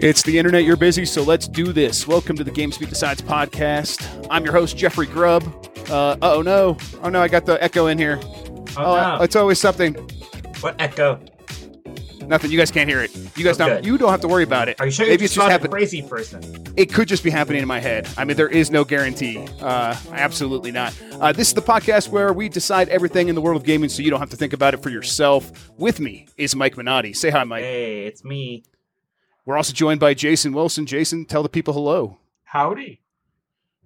It's the internet, you're busy, so let's do this. Welcome to the GamesBeat Decides podcast. I'm your host, Jeffrey Grubb. Uh, oh no. Oh no, I got the echo in here. Oh, no. it's always something. What echo? Nothing. You guys can't hear it. You guys Oh, don't. You don't have to worry about it. Are you sure Maybe you're it's just a happening. crazy person? It could just be happening in my head. I mean, there is no guarantee. Uh, absolutely not. Uh, this is the podcast where we decide everything in the world of gaming, so you don't have to think about it for yourself. With me is Mike Minotti. Say hi, Mike. Hey, it's me. We're also joined by Jason Wilson. Jason, tell the people hello. Howdy.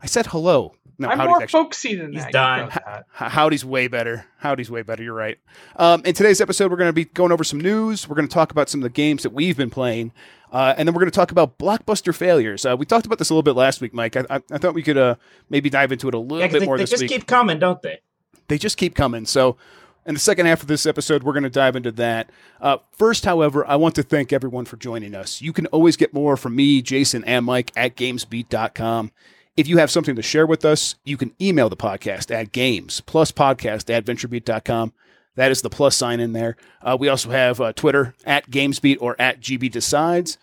I said hello. No, I'm howdy's more actually- folksy than He's that. done. That. H- Howdy's way better. Howdy's way better. You're right. Um, in today's episode, we're going to be going over some news. We're going to talk about some of the games that we've been playing, uh, and then we're going to talk about blockbuster failures. Uh, we talked about this a little bit last week, Mike. I, I, I thought we could uh, maybe dive into it a little Yeah, 'cause bit they, more they this just week. keep coming, don't they? they just keep coming. So, in the second half of this episode, we're going to dive into that. Uh, first, however, I want to thank everyone for joining us. You can always get more from me, Jason, and Mike at gamesbeat.com. If you have something to share with us, you can email the podcast at games plus podcast at venturebeat.com. That is the plus sign in there. Uh, we also have uh, Twitter at GamesBeat or at GB Decides.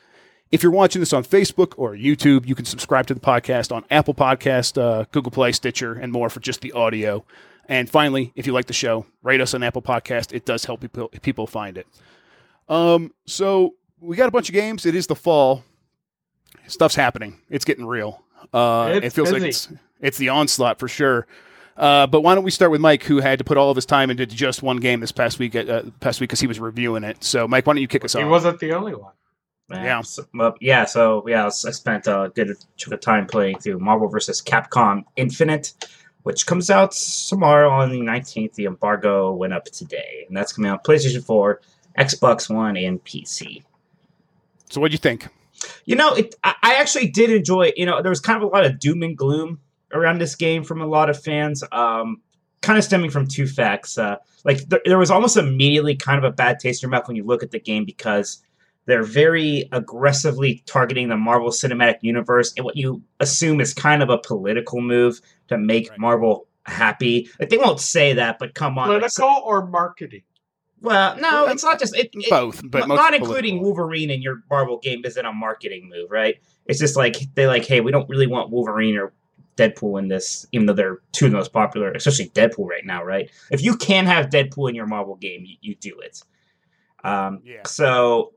If you're watching this on Facebook or YouTube, you can subscribe to the podcast on Apple Podcast, uh, Google Play, Stitcher, and more for just the audio. And finally, if you like the show, rate us on Apple Podcast. It does help people people find it. Um, so we got a bunch of games. It is the fall. Stuff's happening. It's getting real. Uh, It's it feels like it's it's the onslaught for sure. Uh, but why don't we start with Mike, who had to put all of his time into just one game this past week? Uh, past week because he was reviewing it. So, Mike, why don't you kick us He off? He wasn't the only one. Yeah. So, well, yeah. So yeah, I I spent a good chunk of time playing through Marvel vs. Capcom Infinite, which comes out tomorrow on the 19th. The embargo went up today, and that's coming out PlayStation 4, Xbox One, and PC. So, what do you think? You know, it. I, actually did enjoy. it. You know, there was kind of a lot of doom and gloom around this game from a lot of fans. Um, kind of stemming from two facts. Uh, like there, there was almost immediately kind of a bad taste in your mouth when you look at the game because they're very aggressively targeting the Marvel Cinematic Universe and what you assume is kind of a political move to make Right. Marvel happy. Like they won't say that, but come on. like, Political so- or marketing? well, no, it's not just it, it- Both, but not, most not political. including Wolverine in your Marvel game isn't a marketing move, right? It's just like they like, hey, we don't really want Wolverine or Deadpool in this, even though they're two of the most popular, especially Deadpool right now, right? If you can have Deadpool in your Marvel game, you, you do it. Um, Yeah. So,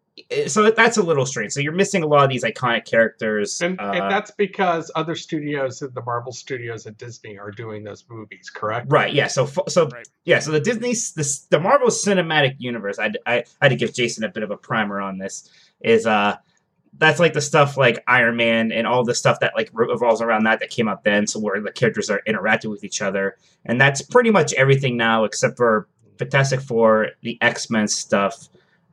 so that's a little strange. So you're missing a lot of these iconic characters. And, uh, and that's because other studios, the Marvel studios at Disney, are doing those movies, correct? Right. Yeah. So so Right. yeah. So the Disney the, the Marvel Cinematic Universe. I, I I had to give Jason a bit of a primer on this. Is uh that's like the stuff like Iron Man and all the stuff that like revolves around that that came out then. So where the characters are interacting with each other, and that's pretty much everything now except for Fantastic Four, the X Men stuff.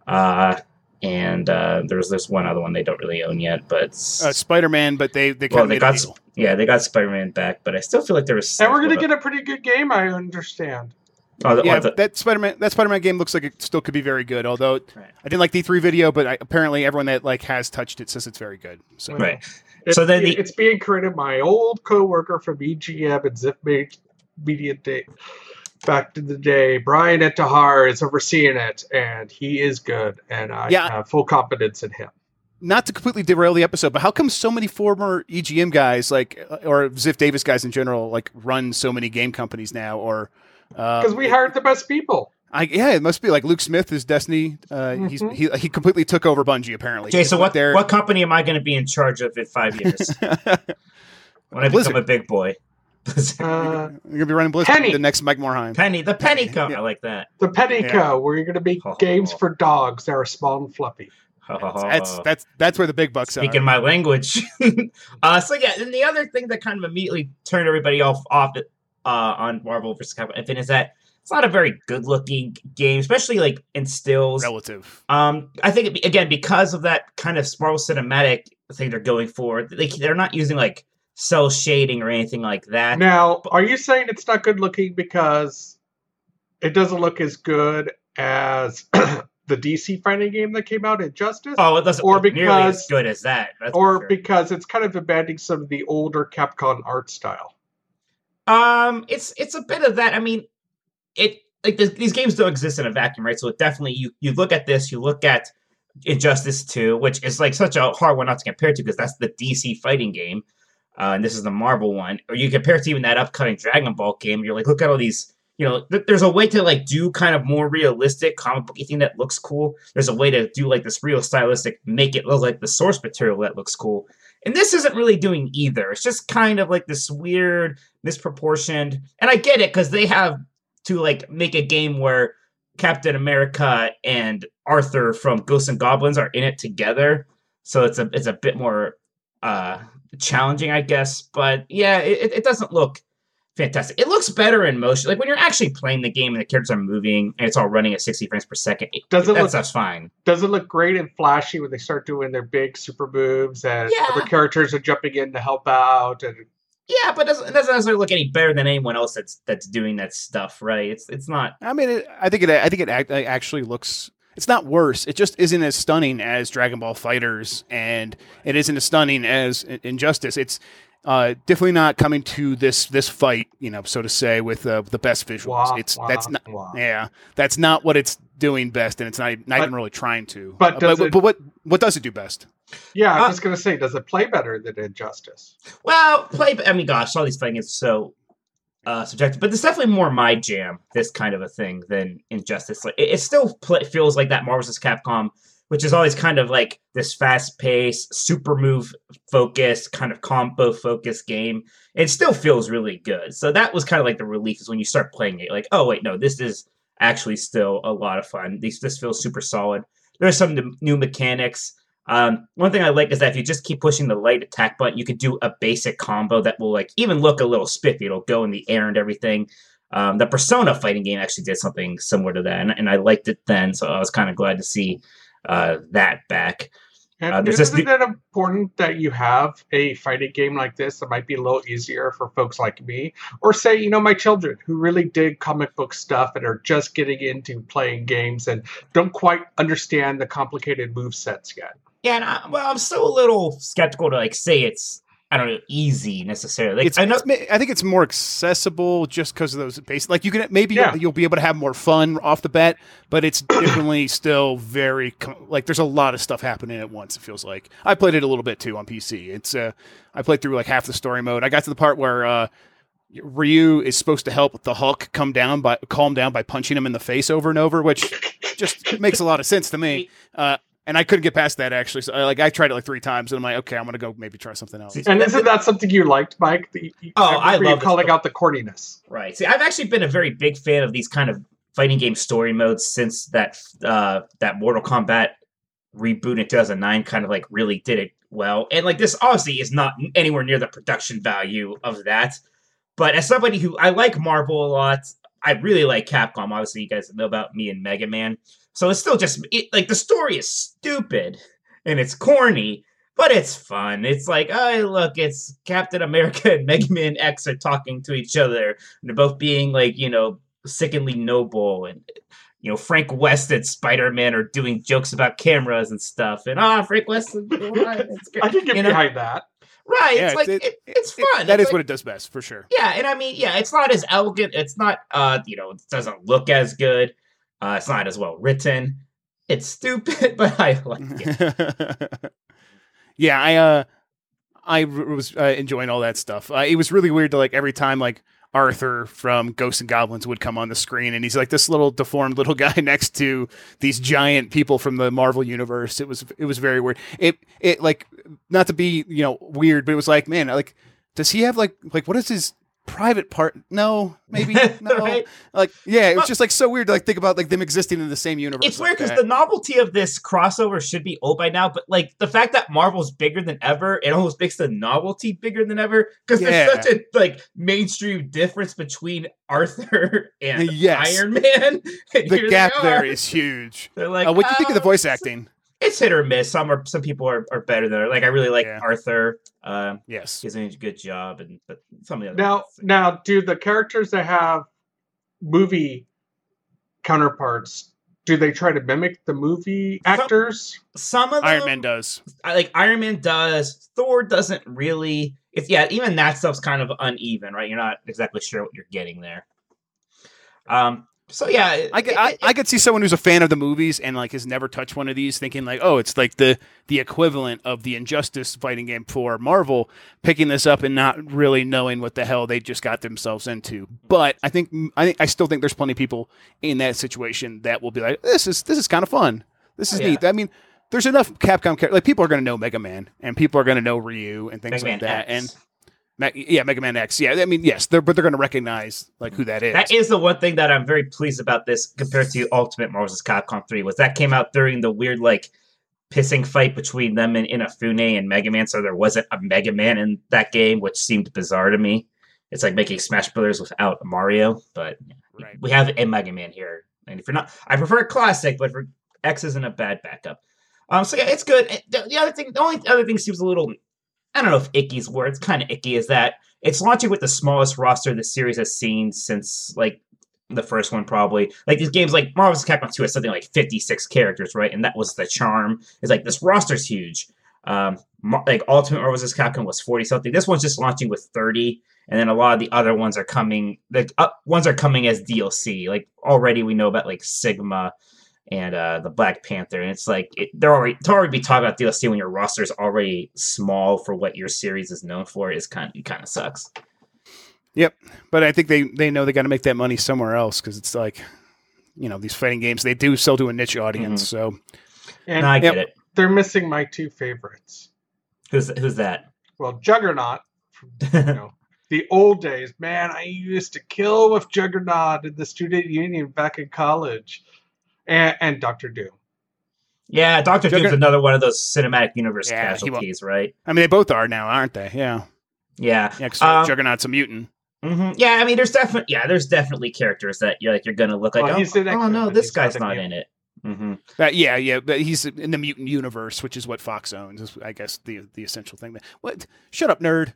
Uh, and uh, there's this one other one they don't really own yet, but Uh, Spider Man, but they they well, they got a s- deal. yeah they got Spider Man back, but I still feel like there was And we're going to get a pretty good game, I understand. oh, the, Yeah, oh, the- that Spider Man that Spider Man game looks like it still could be very good. Although Right. I didn't like the E3 video, but I, apparently everyone that like has touched it says it's very good. So right. It- So then the- it's being created by my old coworker from EGM and Ziff Me- Media Day. Back to the day, Bryan Intihar is overseeing it, and he is good, and I Yeah. have full confidence in him. not to completely derail the episode, but how come so many former EGM guys, like uh, or Ziff Davis guys in general, like run so many game companies now? Or uh, Because we hired the best people. I, yeah, it must be like Luke Smith is Destiny. Uh, he's Mhm. he he completely took over Bungie apparently. Jay, so what there- what company am I going to be in charge of in five years when I Blizzard. become a big boy? Uh, You're gonna be running Blizzard, Penny. the next Mike Morhaime. Penny, the Penny Yeah. Co. I like that. the Penny Yeah. Co, where you're going to make Oh. games for dogs that are small and fluffy. That's that's that's where the big bucks are. speaking my language. uh, so yeah, and the other thing that kind of immediately turned everybody off off uh, on Marvel vs. Capcom Infinite is that it's not a very good looking game, especially like in stills. relative. Um, I think it, again because of that kind of Marvel cinematic thing they're going for, they they're not using like cel shading or anything like that. Now, are you saying it's not good looking because it doesn't look as good as the DC fighting game that came out, Injustice? Oh, it doesn't Or look nearly as good as that. That's or sure. because it's kind of abandoning some of the older Capcom art style? Um, it's it's a bit of that. I mean, it like this, these games don't exist in a vacuum, right? So it definitely you you look at this, you look at Injustice 2, which is like such a hard one not to compare to because that's the DC fighting game, uh, and this is the Marvel one. Or you compare it to even that upcoming Dragon Ball game. You're like, look at all these. You know, th- there's a way to like do kind of more realistic comic booky thing that looks cool. There's a way to do like this real stylistic, make it look like the source material that looks cool. And this isn't really doing either. It's just kind of like this weird, misproportioned. And I get it because they have to like make a game where Captain America and Arthur from Ghosts and Goblins are in it together. So it's a it's a bit more uh challenging, I guess. But yeah, it, it doesn't look fantastic. It looks better in motion. Like when you're actually playing the game and the characters are moving and it's all running at 60 frames per second. Does it that look- stuff's fine. Does it look great and flashy when they start doing their big super moves and Yeah. other characters are jumping in to help out? And Yeah, but it doesn't, it doesn't necessarily look any better than anyone else that's that's doing that stuff, right? It's it's not. I mean, it, I think it. I think it act, it actually looks. It's not worse. It just isn't as stunning as Dragon Ball FighterZ, and it isn't as stunning as Injustice. It's uh, definitely not coming to this this fight, you know, so to say, with uh, the best visuals. wah, it's wah, that's not. wah. Yeah, that's not what it's doing best, and it's not, not But- even really trying to. but Uh, but, it- but what what does it do best? Yeah, I Uh, was just gonna say, does it play better than Injustice? Well, play. I mean, gosh, all these fighting games so uh, subjective, but it's definitely more my jam. This kind of a thing than Injustice. Like it, it still pl- feels like that Marvel vs. Capcom, which is always kind of like this fast-paced, super move focused, kind of combo focused game. It still feels really good. So that was kind of like the relief is when you start playing it. Like, oh wait, no, this is actually still a lot of fun. This this feels super solid. There's some new mechanics. Um, one thing I like is that if you just keep pushing the light attack button, you can do a basic combo that will like even look a little spiffy. It'll go in the air and everything. Um, the Persona fighting game actually did something similar to that, and, and I liked it then, so I was kind of glad to see uh, that back. And Uh, isn't it important that you have a fighting game like this that might be a little easier for folks like me, or say, you know, my children who really dig comic book stuff and are just getting into playing games and don't quite understand the complicated move sets yet? Yeah, and I, well, I'm still a little skeptical to like say it's I don't know easy necessarily. Like it's, I know, it's I think it's more accessible just because of those base. Like you can maybe Yeah. you'll, you'll be able to have more fun off the bat, but it's definitely still very like there's a lot of stuff happening at once. It feels like I played it a little bit too on PC. It's uh I played through like half the story mode. I got to the part where uh Ryu is supposed to help the Hulk come down by calm down by punching him in the face over and over, which just makes a lot of sense to me. Uh, and I couldn't get past that actually. So like I tried it like three times, and I'm like, okay, I'm gonna go maybe try something else. And isn't that something you liked, Mike? The- Oh, I remember you love this calling book. out the corniness. Right. See, I've actually been a very big fan of these kind of fighting game story modes since that uh that Mortal Kombat reboot in 2009 kind of like really did it well. And like this obviously is not anywhere near the production value of that. But as somebody who I like Marvel a lot, I really like Capcom. Obviously, you guys know about me and Mega Man. So it's still just it, like the story is stupid and it's corny, but it's fun. It's like, oh, look, it's Captain America and Mega Man X are talking to each other. And they're both being like, you know, sickeningly noble. And, you know, Frank West and Spider Man are doing jokes about cameras and stuff. And, ah, Frank West. is- it's great. I can get You know? behind that. Right. Yeah, it's like, it- it, it's It- fun. that It's is like- what it does best for sure. yeah, and I mean, yeah, it's not as elegant. It's not, uh, you know, it doesn't look as good. Uh, it's not as well written. It's stupid, but I like it. yeah, I uh, I r- was uh, enjoying all that stuff. Uh, it was really weird to like every time like Arthur from Ghosts and Goblins would come on the screen, and he's like this little deformed little guy next to these giant people from the Marvel universe. It was it was very weird. It it like not to be you know weird, but it was like man, like does he have like like what is his private part? No, maybe no. Right? Like yeah, it was just like so weird to like think about like them existing in the same universe. It's weird because the novelty of this crossover should be old by now, but like the fact that Marvel's bigger than ever, it almost makes the novelty bigger than ever because Yeah. there's such a like mainstream difference between Arthur and Yes. Iron Man. The gap there are. is huge. They're like, uh, what do you think of the "Oh, voice acting? It's hit or miss. Some are some people are, are better than like I really like Yeah. Arthur. Um, Yes. he's doing a good job, and but some of the other Now, ones- now, do the characters that have movie counterparts do they try to mimic the movie actors? some of them, Iron Man does. Like Iron Man does. Thor doesn't really. It's yeah, even that stuff's kind of uneven, right? You're not exactly sure what you're getting there. Um, So yeah, I could, it- I, it- I could see someone who's a fan of the movies and like has never touched one of these, thinking like, oh, it's like the the equivalent of the Injustice fighting game for Marvel, picking this up and not really knowing what the hell they just got themselves into. But I think mm, I think I still think there's plenty of people in that situation that will be like, this is this is kind of fun. This is yeah. neat. I mean, there's enough Capcom like people are going to know Mega Man and people are going to know Ryu and things Mega like Man that. X. And yeah, Mega Man X. Yeah, I mean, yes, they're, but they're going to recognize like who that is. That is the one thing that I'm very pleased about this compared to Ultimate Marvel vs. Capcom 3 was that came out during the weird like pissing fight between them and Inafune and Mega Man, so there wasn't a Mega Man in that game, which seemed bizarre to me. It's like making Smash Brothers without Mario, but Right. we have a Mega Man here. And if you're not, I prefer classic, but for X isn't a bad backup. Um, so yeah, it's good. The, the other thing, the only other thing seems a little, I don't know if icky's word. It's kind of icky. Is that it's launching with the smallest roster the series has seen since like the first one, probably. Like these games, like Marvel's. Capcom 2 has something like 56 characters, right? And that was the charm. Is like this roster's huge. Um, like Ultimate Marvel's. Capcom was 40 something. This one's just launching with 30 and then a lot of the other ones are coming the uh, ones are coming as DLC. Like already we know about like Sigma and uh the Black Panther, and it's like it, they're already to already be talking about DLC when your roster is already small for what your series is known for is kind it kind of sucks. Yep, but I think they they know they got to make that money somewhere else because it's like, you know, these fighting games they do sell to a niche audience. So And No, I Yep. get it. they're missing my two favorites. Who's who's that? Well, Juggernaut, you know, the old days. Man, I used to kill with Juggernaut in the student union back in college, and, and Doctor Doom. yeah, Doctor Doom's Jugger- another one of those cinematic universe Yeah, casualties, right? I mean, they both are now, aren't they? Yeah, Yeah. yeah. 'cause Um, Juggernaut's a mutant. hmm Yeah, I mean, there's definitely yeah, there's definitely characters that you're like you're gonna look like Well, oh, oh no, this guy's not not in in it. hmm Uh, yeah, yeah, but he's in the mutant universe, which is what Fox owns. Is, I guess the the essential thing. That, what? Shut up, nerd.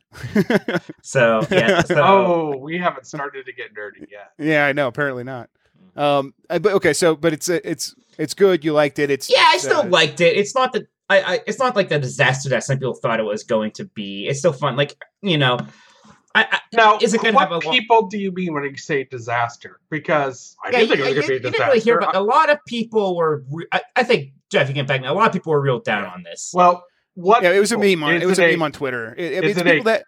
So yeah, so, Oh, we haven't started to get nerdy yet. yeah, I know. Apparently not. Um, uh, but okay, so but it's uh, it's it's good. You liked it. It's yeah, I still uh, liked it. It's not the I, I it's not like the disaster that some people thought it was going to be. It's still fun. Like you know, I, I Now, Is it gonna what have a lo- people do you mean when you say disaster? Because I yeah, didn't think you, it was going to be a disaster. didn't really hear, but a lot of people were. Re- I, I think Jeff, you can back me. A lot of people were real down on this. well, what? Yeah, it was a meme on it was a a- meme on Twitter. It, I mean, is it's it people a- that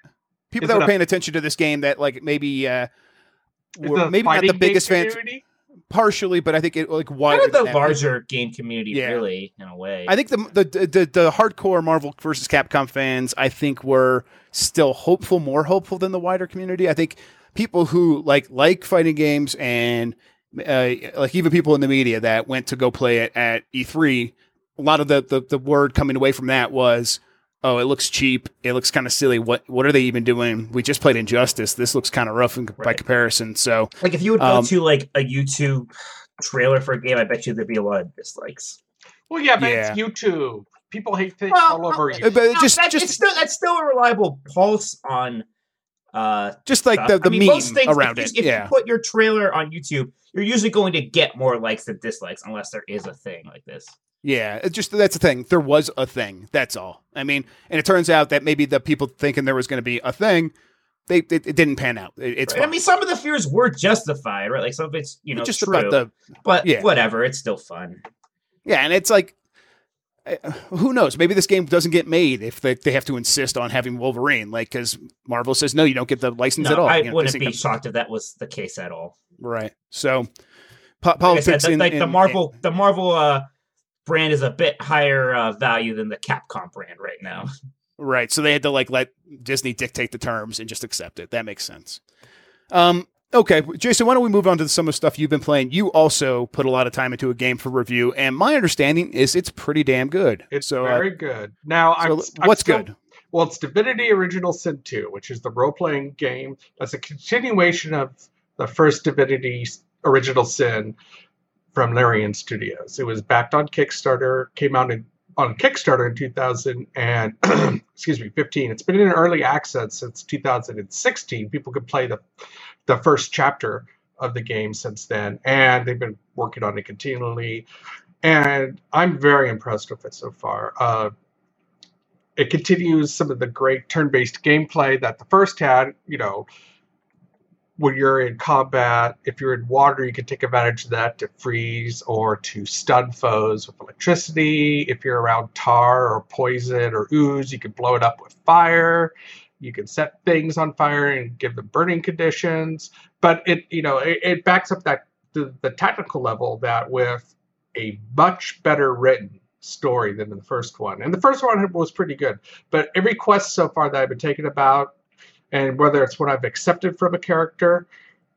people that it were a- paying attention to this game that like maybe uh, were maybe not the biggest fans community? Partially, but I think it like of the larger game community, Yeah. really, in a way. I think the, the the the hardcore Marvel versus Capcom fans, I think, were still hopeful, more hopeful than the wider community. I think people who like like fighting games and uh, like even people in the media that went to go play it at E3, a lot of the the, the word coming away from that was. Oh, it looks cheap. It looks kind of silly. What what are they even doing? We just played Injustice. This looks kind of rough in, by comparison. So like if you would go um, to like a YouTube trailer for a game, I bet you there'd be a lot of dislikes. Well, yeah, but Yeah. it's YouTube. People hate things Well, all over uh, you. but No, just that- just it's still that's still a reliable pulse on uh just like stuff. the, the I mean, meme things, around if it. If yeah. you put your trailer on YouTube, you're usually going to get more likes than dislikes, unless there is a thing like this. Yeah, it just that's the thing. There was a thing. That's all. I mean, and it turns out that maybe the people thinking there was going to be a thing, they it, it didn't pan out. It, it's Right? I mean, some of the fears were justified, right? Like some of it's you know just true, about the but yeah. whatever, it's still fun. yeah, and it's like. uh, Who knows? Maybe this game doesn't get made if they, they have to insist on having Wolverine, like because Marvel says no, you don't get the license No, at all. I You know, wouldn't Disney be comes- shocked if that was the case at all. right. So, po- Like politics said, the, in, like the in- Marvel, the Marvel uh, brand is a bit higher uh, value than the Capcom brand right now. Right. So they had to like let Disney dictate the terms and just accept it. That makes sense. Um, okay, Jason, why don't we move on to some of the stuff you've been playing? You also put a lot of time into a game for review, and my understanding is it's pretty damn good. It's so, uh, very good. Now, so I'm, I'm what's still- good? Well, it's Divinity Original Sin 2, which is the role playing game that's a continuation of the first Divinity Original Sin from Larian Studios. It was backed on Kickstarter, came out in, on Kickstarter in 2000 and excuse me, 15. It's been in early access since 2016. People could play the the first chapter of the game since then, and they've been working on it continually. And I'm very impressed with it so far. Uh, it continues some of the great turn-based gameplay that the first had. You know, when you're in combat, if you're in water, you can take advantage of that to freeze or to stun foes with electricity. If you're around tar or poison or ooze, you can blow it up with fire. You can set things on fire and give them burning conditions. But it, you know, it, it backs up that the, the technical level that with a much better written story than in the first one. And the first one was pretty good. But every quest so far that I've been taking about and whether it's one I've accepted from a character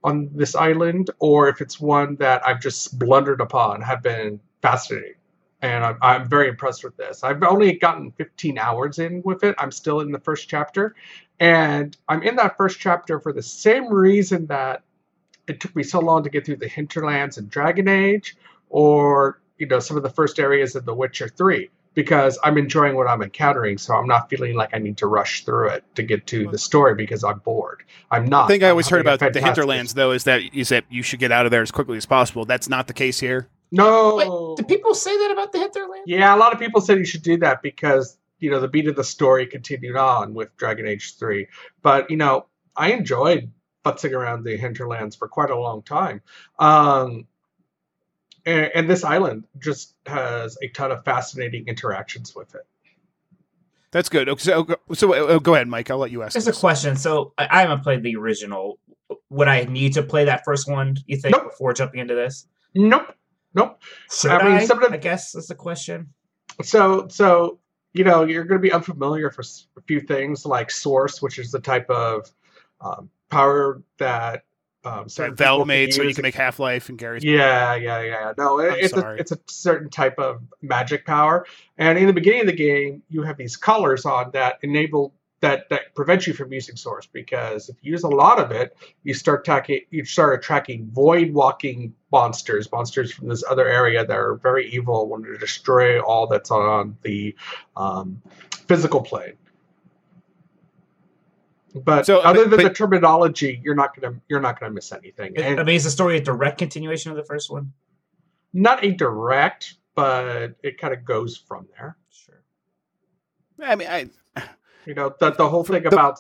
on this island or if it's one that I've just blundered upon have been fascinating. And I'm, I'm very impressed with this. I've only gotten 15 hours in with it. I'm still in the first chapter. And I'm in that first chapter for the same reason that it took me so long to get through the hinterlands and Dragon Age or you know some of the first areas of The Witcher 3 because I'm enjoying what I'm encountering, so I'm not feeling like I need to rush through it to get to the story because I'm bored. I'm not. The thing I I'm always heard about the hinterlands, though, is that is that you should get out of there as quickly as possible. That's not the case here. No. Wait, do people say that about the hinterlands? Yeah, a lot of people said you should do that because you know the beat of the story continued on with Dragon Age Three. But you know, I enjoyed futzing around the hinterlands for quite a long time. Um, and, and this island just has a ton of fascinating interactions with it. That's good. Okay, So, so uh, go ahead, Mike. I'll let you ask. Just a question. So I, I haven't played the original. Would I need to play that first one? You think Nope. before jumping into this? Nope, nope. Should I I? mean, some of the- I guess is the question. So, so you know, you're going to be unfamiliar for a few things like Source, which is the type of um, power that um, certain That Valve made so you can make Half Life and Garry's. Yeah, yeah, yeah. No, it, it's a it's a certain type of magic power, and in the beginning of the game, you have these colors on that enable that that prevent you from using source because if you use a lot of it, you start attacking you start attracting void walking monsters, monsters from this other area that are very evil, want to destroy all that's on the um, physical plane. But So, other but- than the terminology, you're not gonna you're not gonna miss anything. I- And I mean, is the story a direct continuation of the first one? not a direct, but it kind of goes from there. Sure. I mean, I, You know, the the whole thing The- about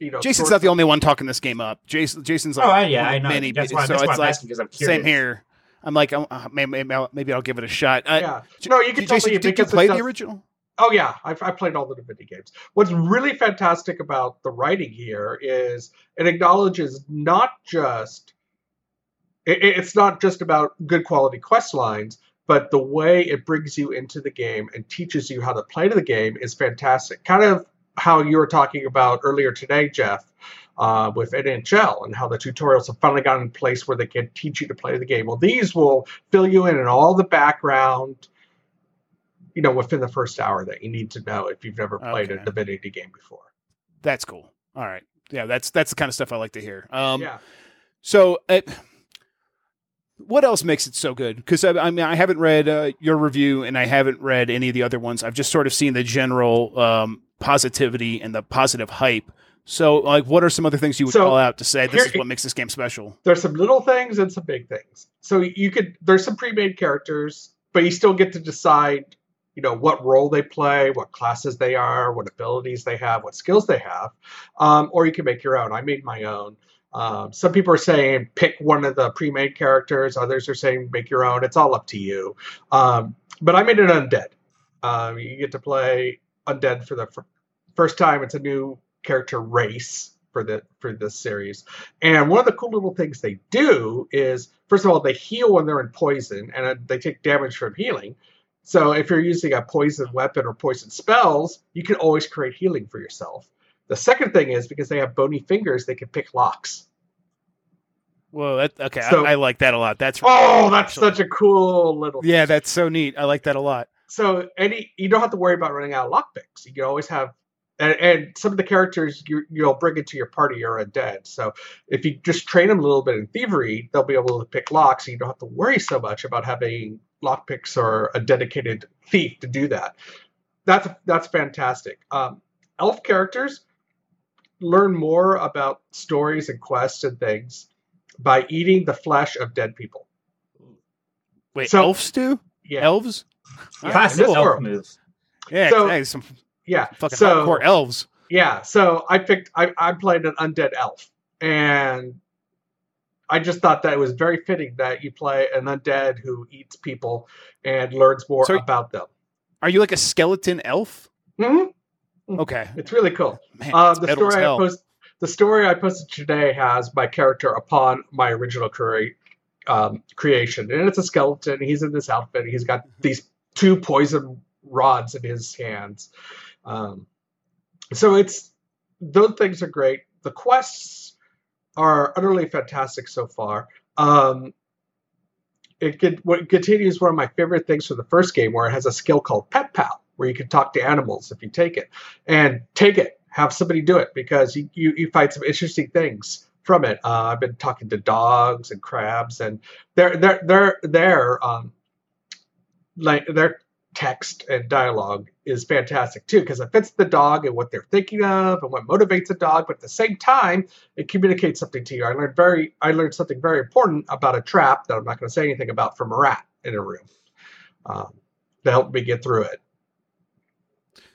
you know Jason's not the only one talking this game up. Jason, Jason's like Oh, yeah, I know. many- that's why, so that's why it's I'm like asking because I'm curious. same here. I'm like, uh, maybe, maybe, I'll, maybe I'll give it a shot. Uh, yeah. J- No, you can Jason, totally did you play the does- original? Oh yeah, I've, I played all the Divinity games. What's really fantastic about the writing here is it acknowledges not just it, it's not just about good quality quest lines, but the way it brings you into the game and teaches you how to play the game is fantastic. Kind of how you were talking about earlier today, Jeff. Uh, with NHL and how the tutorials have finally gotten in place where they can teach you to play the game. Well, these will fill you in in all the background, you know, within the first hour that you need to know if you've never played Okay. a Divinity game before. That's cool. All right. Yeah, that's that's the kind of stuff I like to hear. Um, yeah. So, uh, what else makes it so good? Because I, I mean, I haven't read uh, your review, and I haven't read any of the other ones. I've just sort of seen the general um, positivity and the positive hype. So, like, what are some other things you would So, call out to say this here- is what makes this game special? There's some little things and some big things. So you could there's some pre-made characters, but you still get to decide, you know, what role they play, what classes they are, what abilities they have, what skills they have, um, or you can make your own. I made my own. Um, some people are saying pick one of the pre-made characters. Others are saying make your own. It's all up to you. Um, but I made it undead. Um, you get to play undead for the f- first time. It's a new character race for the for this series. And one of the cool little things they do is, first of all, they heal when they're in poison, and uh, they take damage from healing. So if you're using a poison weapon or poison spells, you can always create healing for yourself. The second thing is because they have bony fingers, they can pick locks. Well, that, okay, So- I, I like that a lot. That's Oh, that's actually. such a cool little. yeah, that's so neat. I like that a lot. so any you don't have to worry about running out of lockpicks. You can always have, and, and some of the characters you you'll bring into your party are undead. So if you just train them a little bit in thievery, they'll be able to pick locks. And you don't have to worry so much about having lockpicks or a dedicated thief to do that. That's that's fantastic. Um, elf characters learn more about stories and quests and things by eating the flesh of dead people. Wait, So- elves do? Yeah, Elves? Yeah, Classic elf world. move. Yeah, So- hey, some yeah. fucking so, hardcore elves. Yeah, so I picked I, I played an undead elf. And I just thought that it was very fitting that you play an undead who eats people and learns more So- about them. Are you like a skeleton elf? hmm Okay. It's really cool. Man, Uh, the story I post, the story I posted today has my character upon my original crea- um, creation, and it's a skeleton. He's in this outfit. He's got Mm-hmm. these two poison rods in his hands. Um, so it's those things are great. The quests are utterly fantastic so far. Um, it could, what continues one of my favorite things from the first game, where it has a skill called Pet Pal, where you can talk to animals if you take it, and take it, have somebody do it because you you, you find some interesting things from it. Uh, I've been talking to dogs and crabs, and they're they're they're they're um, like their text and dialogue is fantastic too because it fits the dog and what they're thinking of and what motivates a dog but at the same time it communicates something to you i learned very i learned something very important about a trap that i'm not going to say anything about from a rat in a room um, to help me get through it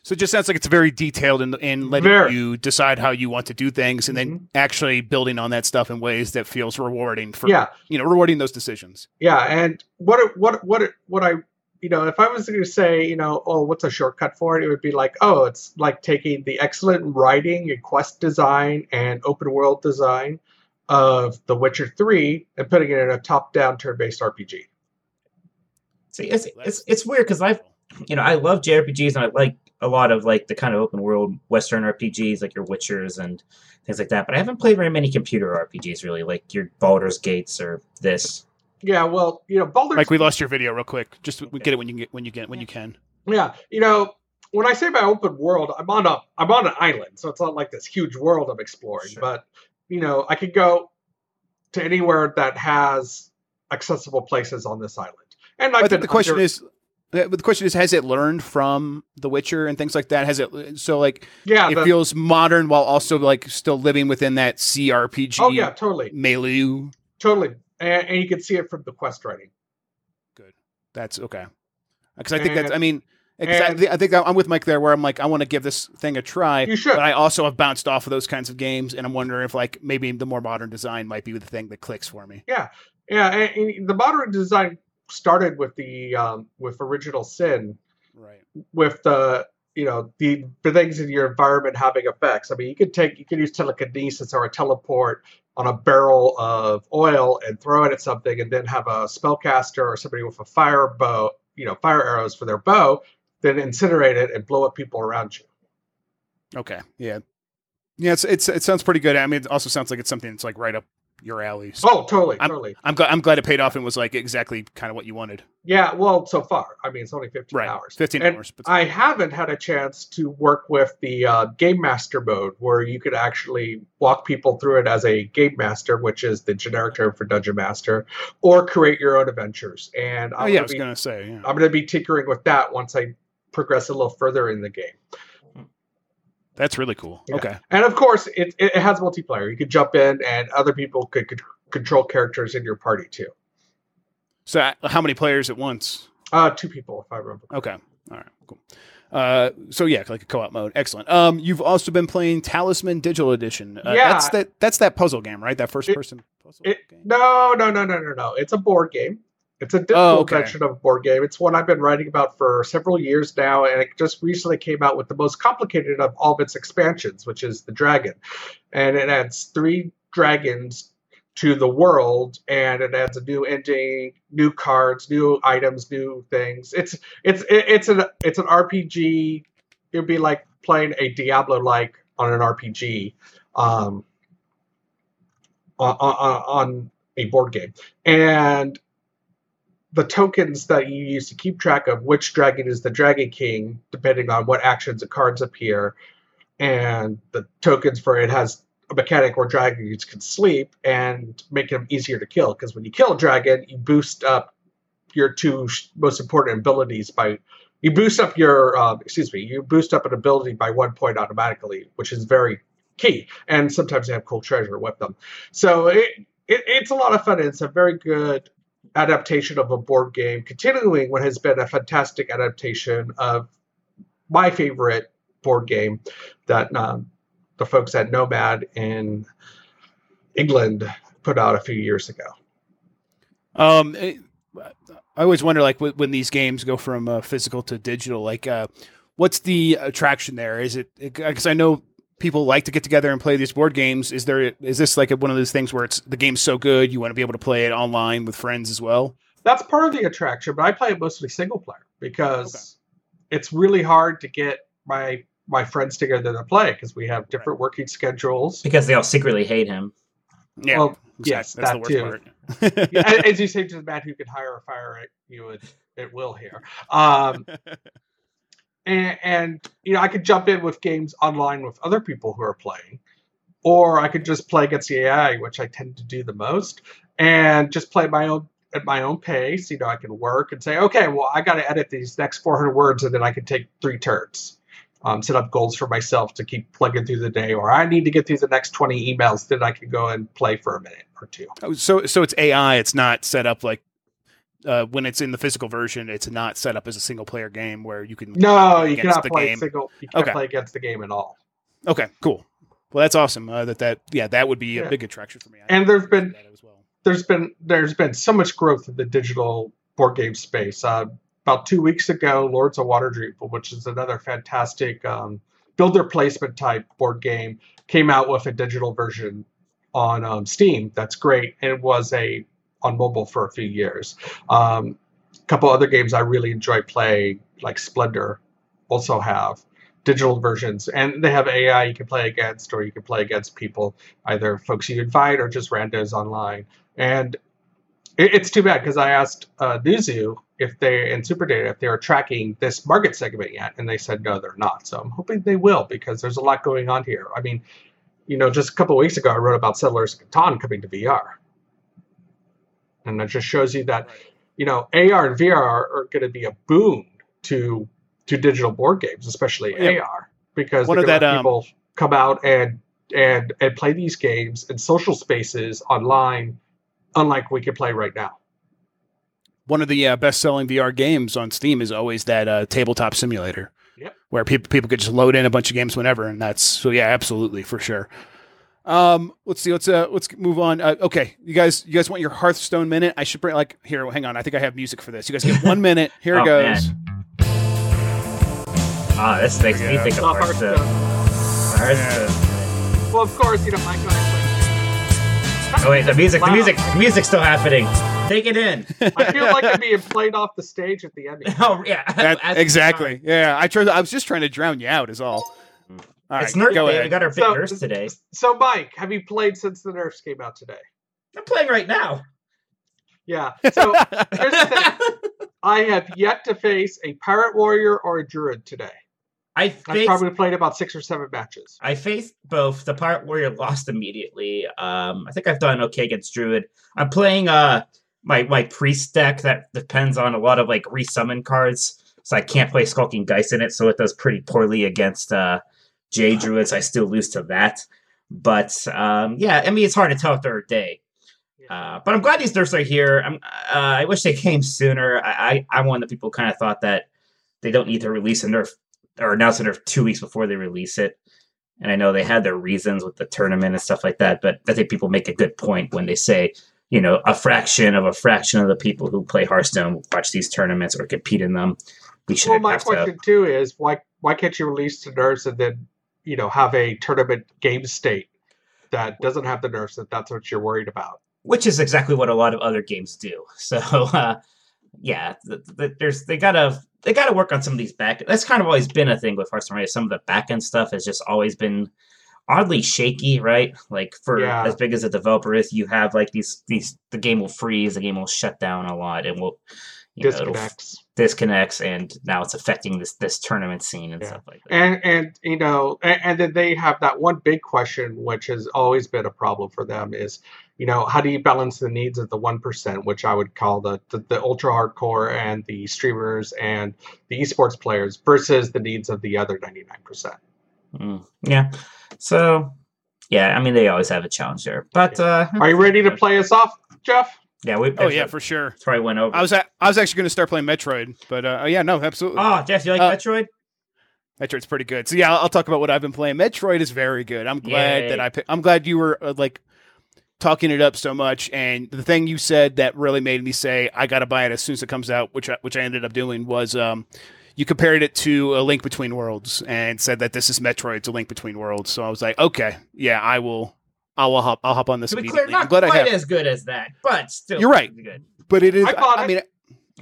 So it just sounds like it's very detailed in, in letting Very. you decide how you want to do things and then actually building on that stuff in ways that feels rewarding for yeah you know, rewarding those decisions. Yeah, and what it- what what it- what I you know if I was going to say you know oh what's a shortcut for it it would be like oh it's like taking the excellent writing and quest design and open world design of The Witcher Three and putting it in a top down turn based RPG. See, it's it's it's weird because I've you know I love JRPGs and I like a lot of like the kind of open world Western RPGs like your Witchers and things like that. But I haven't played very many computer RPGs really, like your Baldur's Gates or this. Yeah, well you know Baldur's Like we lost your video real quick. Just we get it when you get when you get when you can. Yeah, you know, when I say my open world, I'm on a I'm on an island, so it's not like this huge world I'm exploring. Sure. But you know, I could go to anywhere that has accessible places on this island. And I've I think the question under- is but the question is has it learned from The Witcher and things like that? Has it so like yeah, it the- feels modern while also like still living within that CRPG oh yeah, totally, milieu? totally, and, and you can see it from the quest writing. Good. That's okay. Because I think that's. And- I mean, 'cause I, and- thi- I think I'm with Mike there, where I'm like, I want to give this thing a try. You should. But I also have bounced off of those kinds of games, and I'm wondering if like maybe the more modern design might be the thing that clicks for me. Yeah, and, and the modern design started with the um, with original sin Right. with the you know the, the things in your environment having effects. I mean, you could take you could use telekinesis or a teleport on a barrel of oil and throw it at something, and then have a spellcaster or somebody with a fire bow, you know, fire arrows for their bow, then incinerate it and blow up people around you. Okay. Yeah. Yeah. It's, it's it sounds pretty good. I mean, it also sounds like it's something that's like right up your alley. So Oh, totally, I'm- totally. I'm glad I'm glad it paid off and was like exactly kind of what you wanted. Yeah, well, so far, I mean, it's only fifteen Right. hours. Fifteen And hours. But I haven't had a chance to work with the uh, game master mode where you could actually walk people through it as a game master, which is the generic term for dungeon master, or create your own adventures. And oh I'm yeah, I gonna was be, gonna say. Yeah. I'm going to be tinkering with that once I progress a little further in the game. That's really cool. Yeah. Okay. And of course, it, it has multiplayer. You could jump in, and other people could, could control characters in your party too. So uh, how many players at once? Uh, two people, if I remember. Okay. All right. Cool. Uh, so yeah, like a co-op mode. Excellent. Um, you've also been playing Talisman Digital Edition. Uh, Yeah. That's that. That's that puzzle game, right? That first It- person puzzle It, game. no, no, no, no, no, no. It's a board game. It's a digital Oh, okay. version of a board game. It's one I've been writing about for several years now, and it just recently came out with the most complicated of all of its expansions, which is the dragon. And it adds three dragons to the world, and it adds a new ending, new cards, new items, new things. It's it's it's an it's an RPG. It would be like playing a Diablo like on an RPG. Um, on, on, on a board game. And the tokens that you use to keep track of which dragon is the Dragon King, depending on what actions and cards appear, and the tokens for it has a mechanic where dragons can sleep and make them easier to kill. Because when you kill a dragon, you boost up your two most important abilities by you boost up your um, excuse me you boost up an ability by one point automatically, which is very key. And sometimes they have cool treasure with them. So it, it it's a lot of fun. It's a very good adaptation of a board game, continuing what has been a fantastic adaptation of my favorite board game that um, the folks at Nomad in England put out a few years ago. Um, I always wonder, like, when, when these games go from uh, physical to digital, like, uh, what's the attraction there? Is it because I know people like to get together and play these board games? Is there is this like one of those things where it's the game's so good you want to be able to play it online with friends as well? That's part of the attraction, but I play it mostly single player because it's really hard to get my my friends together to play because we have different working schedules. because they all secretly hate him. Yeah, Well, exactly. yes, that's the that worst too. part. Yeah, as you say to the man who can hire a fire it, you would it will here. Um, and, and you know, I could jump in with games online with other people who are playing, or I could just play against the AI, which I tend to do the most, and just play my own at my own pace. You know, I can work and say, okay, well, I got to edit these next 400 words, and then I can take three turns. Um, set up goals for myself to keep plugging through the day, or I need to get through the next 20 emails, then I can go and play for a minute or two. Oh, so so it's AI. It's not set up like uh, when it's in the physical version. It's not set up as a single player game where you can. No, you cannot play game. single. You can't Okay. play against the game at all. Okay, cool. Well, that's awesome. Uh, that that yeah, that would be a big attraction for me. I And there's been as well. there's been there's been so much growth in the digital board game space. Uh, about two weeks ago, Lords of Waterdeep, which is another fantastic um, builder placement type board game, came out with a digital version on um, Steam. That's great. And it was a on mobile for a few years. Um, a couple other games I really enjoy playing, like Splendor, also have digital versions, and they have AI you can play against, or you can play against people, either folks you invite or just randos online. And it, it's too bad because I asked uh, Newzoo if they and Superdata if they were tracking this market segment yet, and they said no, they're not. So I'm hoping they will because there's a lot going on here. I mean, you know, just a couple weeks ago, I wrote about Settlers of Catan coming to VR, and that just shows you that you know AR and VR are going to be a boon to to digital board games, especially Yeah. AR, because One they're of going to that, um, people come out and and and play these games in social spaces online, unlike we can play right now. One of the uh, best selling VR games on Steam is always that uh, tabletop simulator. Yep. Where people people could just load in a bunch of games whenever, and that's so yeah, absolutely for sure. Um, let's see. Let's uh, let's move on. Uh, okay, you guys, you guys want your Hearthstone minute? I should bring like here. Hang on, I think I have music for this. You guys get one minute. Here Oh, it goes. Ah, this makes me think of Hearthstone. Hearthstone. Hearthstone. Well, of course, you know Mike and Oh wait, the music, the music, the music's still happening. Take it in. I feel like I'm being played off the stage at the end. oh yeah, That- exactly. Yeah, I tried. I was just trying to drown you out. Is all. All right, It's nurse go day. We got our big So- nerfs today. So, Mike, have you played since the nerfs came out today? I'm playing right now. Yeah. So here's the thing: I have yet to face a pirate warrior or a druid today. I I've probably played about six or seven matches. I faced both. The part where you lost immediately. Um, I think I've done okay against druid. I'm playing uh my my priest deck that depends on a lot of like resummon cards, so I can't play Skulking Geist in it. So it does pretty poorly against uh J druids. I still lose to that. But um, yeah, I mean it's hard to tell if they're a day. Uh, but I'm glad these nerfs are here. I'm, uh, I wish they came sooner. I, I, I'm one of the people kind of thought that they don't need to release a nerf or announce a nerf two weeks before they release it. And I know they had their reasons with the tournament and stuff like that, but I think people make a good point when they say, you know, a fraction of a fraction of the people who play Hearthstone watch these tournaments or compete in them. We Well, shouldn't my have question to. too is why why can't you release the nerfs and then you know have a tournament game state that doesn't have the nerfs that that's what you're worried about? which is exactly what a lot of other games do. So uh, yeah, th- th- there's they gotta they gotta work on some of these back. That's kind of always been a thing with Hearthstone. Right? Some of the back end stuff has just always been oddly shaky, right? Like for Yeah. as big as a developer is, you have like these these the game will freeze, the game will shut down a lot, and will you know, Disconnects. Disconnects, and now it's affecting this this tournament scene and Yeah. stuff like that. And and you know, and, and then they have that one big question, which has always been a problem for them, is you know how do you balance the needs of the one percent, which I would call the, the the ultra hardcore and the streamers and the esports players, versus the needs of the other ninety nine percent. Mm, yeah, so yeah, I mean they always have a challenge there, but uh, Are you ready to play us off, Jeff? Yeah, we. Oh yeah, for sure. Troy went over. I was at, I was actually going to start playing Metroid, but uh, yeah, no, absolutely. Oh, Jeff, you like Uh, Metroid? Metroid's pretty good. So yeah, I'll, I'll talk about what I've been playing. Metroid is very good. I'm glad Yay. that I. I'm glad you were uh, like. talking it up so much, and the thing you said that really made me say I got to buy it as soon as it comes out, which I, which I ended up doing was um, you compared it to a Link Between Worlds and said that this is Metroid's a Link Between Worlds. So I was like, okay, yeah, I will. I will hop. I'll hop on this To be clear, not I'm glad I quite have, as good as that, but still. You're right. Good. but it is. I I, it. mean,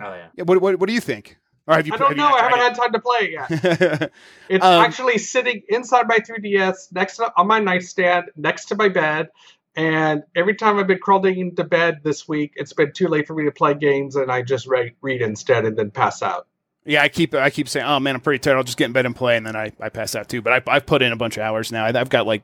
Oh yeah. what, what what do you think? Or have you? I don't have know. I haven't tried had time to play it yet. It's Um, actually sitting inside my 3DS, next to, on my nightstand, next to my bed. And every time I've been crawling into bed this week, it's been too late for me to play games, and I just read, read instead and then pass out. Yeah, I keep I keep saying, "Oh man, I'm pretty tired. I'll just get in bed and play," and then I, I pass out too. But I, I've put in a bunch of hours now. I- I've got like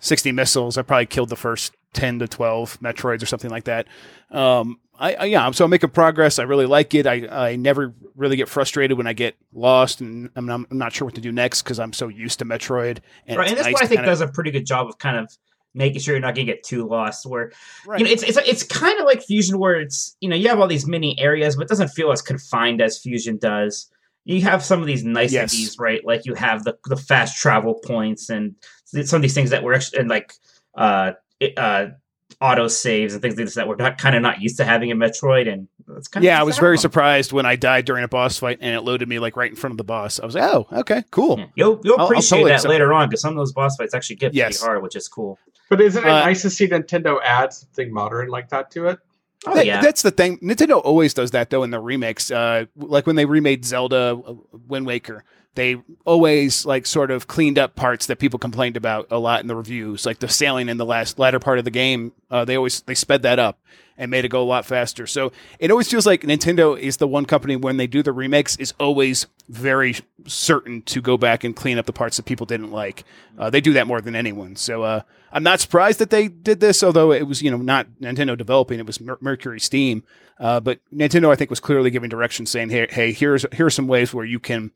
60 missiles. I probably killed the first 10 to 12 Metroids or something like that. Um, I, I yeah, so I'm making progress. I really like it. I, I never really get frustrated when I get lost and I'm, I'm not sure what to do next because I'm so used to Metroid. And right, and this nice one I think kinda- does a pretty good job of kind of making sure you're not gonna get too lost. Where Right. you know it's it's it's kind of like Fusion, where it's you know you have all these mini areas, but it doesn't feel as confined as Fusion does. You have some of these niceties, Yes. right? Like you have the the fast travel points and some of these things that were actually and like uh it- uh auto saves and things like this that we're not kind of not used to having in Metroid, and it's kind of yeah, I was very surprised when I died during a boss fight and it loaded me like right in front of the boss. I was like, oh, okay, cool. You'll you'll I'll- I'll appreciate totally that accept later on because some of those boss fights actually get Yes. pretty hard, which is cool. But isn't it Uh, nice to see Nintendo add something modern like that to it? Oh That- yeah, That's the thing. Nintendo always does that though in the remakes. Uh, like when they remade Zelda uh, Wind Waker, they always like sort of cleaned up parts that people complained about a lot in the reviews, like the sailing in the last latter part of the game. Uh, they always they sped that up and made it go a lot faster. So it always feels like Nintendo is the one company when they do the remakes is always very certain to go back and clean up the parts that people didn't like. Uh, they do that more than anyone. So uh, I'm not surprised that they did this, although it was you know not Nintendo developing; it was Mer- Mercury Steam. Uh, but Nintendo, I think, was clearly giving direction, saying, "Hey, hey, here's here are some ways where you can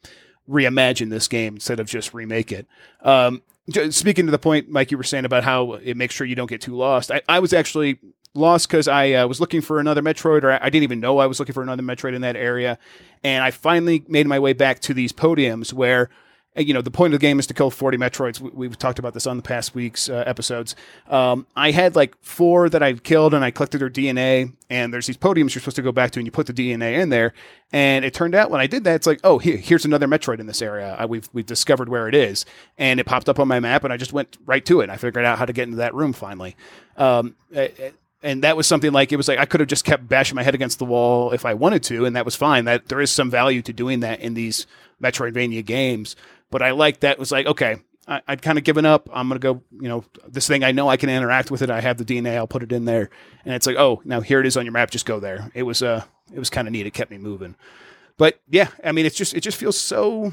reimagine this game instead of just remake it." Um, speaking to the point, Mike, you were saying about how it makes sure you don't get too lost. I, I was actually lost because I uh, was looking for another Metroid, or I, I didn't even know I was looking for another Metroid in that area, and I finally made my way back to these podiums where. You know, the point of the game is to kill 40 Metroids. We, we've talked about this on the past week's uh, episodes. Um, I had like four that I killed and I collected their DNA. And there's these podiums you're supposed to go back to and you put the DNA in there. And it turned out when I did that, it's like, oh, here, here's another Metroid in this area. I, we've, we've discovered where it is. And it popped up on my map and I just went right to it. And I figured out how to get into that room finally. Um, eh, and that was something like it was like I could have just kept bashing my head against the wall if I wanted to, and that was fine. That there is some value to doing that in these Metroidvania games. But I like that it was like okay, I, I'd kind of given up. I'm gonna go, you know, this thing I know I can interact with it. I have the DNA. I'll put it in there, and it's like oh, now here it is on your map. Just go there. It was uh, it was kind of neat. It kept me moving. But yeah, I mean, it's just it just feels so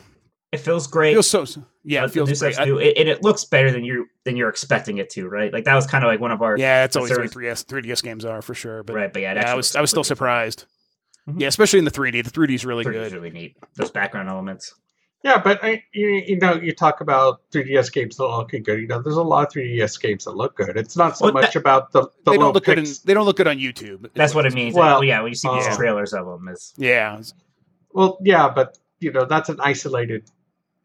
it feels great. It feels so yeah. It feels great. I- new, it- and it looks better than you than you're expecting it to, right? Like that was kind of like one of our yeah, it's always concerns. 3DS 3DS games are for sure. But right, but yeah, yeah, I was I was still surprised. Mhm. Yeah, especially in the 3D. The 3D is really 3D good. really neat. Those background elements. Yeah, but I, you, you know, you talk about 3DS games that look good. You know, there's a lot of 3DS games that look good. It's not so Well, much about the, the they little don't look good. In, they don't look good on YouTube. That's what it means. Well, Well, yeah, when you see these uh, trailers of them, is Yeah, Well, yeah, but you know, that's an isolated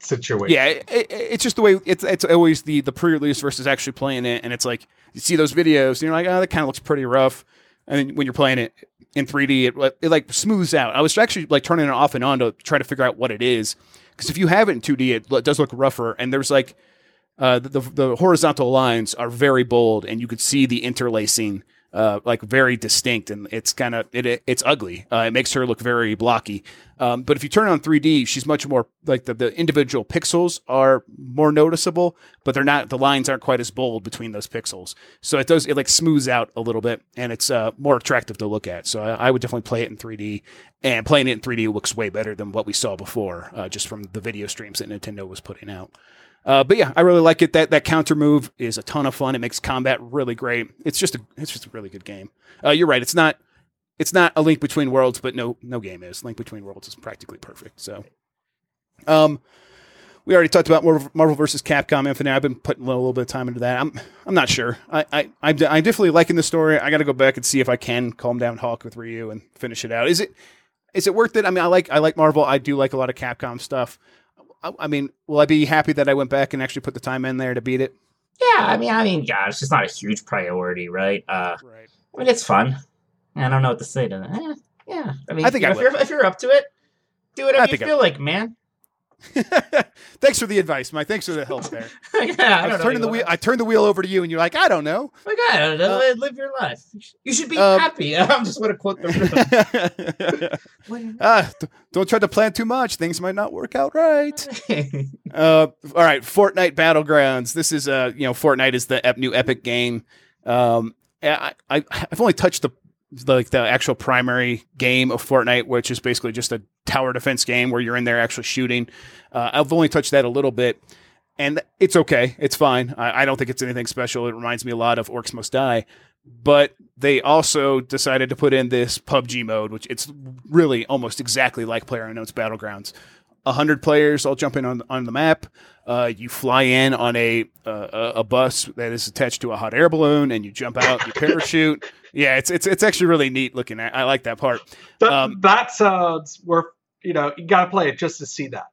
situation. yeah. It, it, it's just the way it's. It's always the the pre-release versus actually playing it, and it's like you see those videos, and you're like, oh, that kind of looks pretty rough. And then when you're playing it in 3D, it, it like smooths out. I was actually like turning it off and on to try to figure out what it is, because if you have it in 2D, it does look rougher, and there's like uh, the the horizontal lines are very bold, and you could see the interlacing. Uh, like very distinct, and it's kind of it, it. It's ugly. Uh, it makes her look very blocky. Um, but if you turn on 3D, she's much more like the, the individual pixels are more noticeable, but they're not. The lines aren't quite as bold between those pixels, so it does it like smooths out a little bit, and it's uh, more attractive to look at. So I, I would definitely play it in 3D, and playing it in 3D looks way better than what we saw before, uh, just from the video streams that Nintendo was putting out. Uh, but yeah, I really like it. That that counter move is a ton of fun. It makes combat really great. It's just a it's just a really good game. Uh, you're right. It's not it's not a link between worlds, but no no game is. Link between worlds is practically perfect. So, um, we already talked about Marvel, versus Capcom Infinite. I've been putting a little, little bit of time into that. I'm I'm not sure. I I I'm, I'm definitely liking the story. I got to go back and see if I can calm down Hulk with Ryu and finish it out. Is it is it worth it? I mean, I like I like Marvel. I do like a lot of Capcom stuff. I, I mean, will I be happy that I went back and actually put the time in there to beat it? Yeah, I mean, I mean, yeah, it's just not a huge priority, right? Uh, Right. I mean, it's fun. I don't know what to say to that. Eh, yeah, I mean, I think you know, if, you're, if you're up to it, do whatever I you think I feel like, man. Thanks for the advice, Mike. Thanks for the help there. yeah, I I, don't was know. turning the wheel. I turned the wheel over to you, and you're like, I don't know. Like, I don't know. Uh, live your life. You should be um, happy. I'm just want to quote the. ah, d- don't try to plan too much. Things might not work out right. Uh, all right, Fortnite Battlegrounds. This is uh, you know, Fortnite is the ep- new Epic game. Um, I, I I've only touched the like the actual primary game of Fortnite, which is basically just a tower defense game where you're in there actually shooting. Uh, I've only touched that a little bit, and it's okay. It's fine. I, I don't think it's anything special. It reminds me a lot of Orcs Must Die, but they also decided to put in this PUBG mode, which it's really almost exactly like PlayerUnknown's Battlegrounds. A hundred players all jumping on on the map. Uh, you fly in on a uh, a bus that is attached to a hot air balloon, and you jump out. You parachute. Yeah, it's it's it's actually really neat looking. At. I like that part. That, Um, that sounds worth. You know, you got to play it just to see that.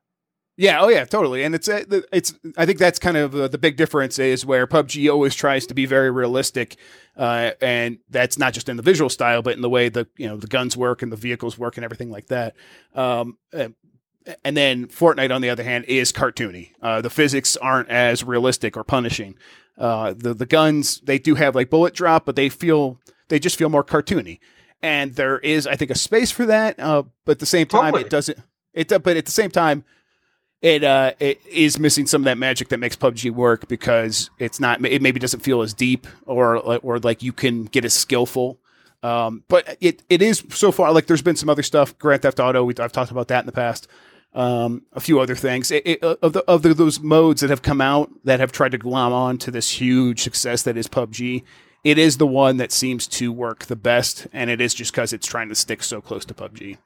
Yeah, oh yeah, totally. And it's uh, it's I think that's kind of uh, the big difference is where PUBG always tries to be very realistic, uh, and that's not just in the visual style, but in the way the you know the guns work and the vehicles work and everything like that. Um, and then Fortnite, on the other hand, is cartoony. Uh, the physics aren't as realistic or punishing. Uh, the the guns they do have like bullet drop, but they feel they just feel more cartoony. And there is, I think, a space for that. Uh, but at the same time, Totally. it doesn't. It but at the same time, it uh it is missing some of that magic that makes PUBG work because it's not it maybe doesn't feel as deep or or like you can get as skillful. Um, but it it is so far like there's been some other stuff. Grand Theft Auto, we, I've talked about that in the past. Um, a few other things it, it, of the of the, those modes that have come out that have tried to glom on to this huge success that is PUBG. It is the one that seems to work the best, and it is just because it's trying to stick so close to PUBG.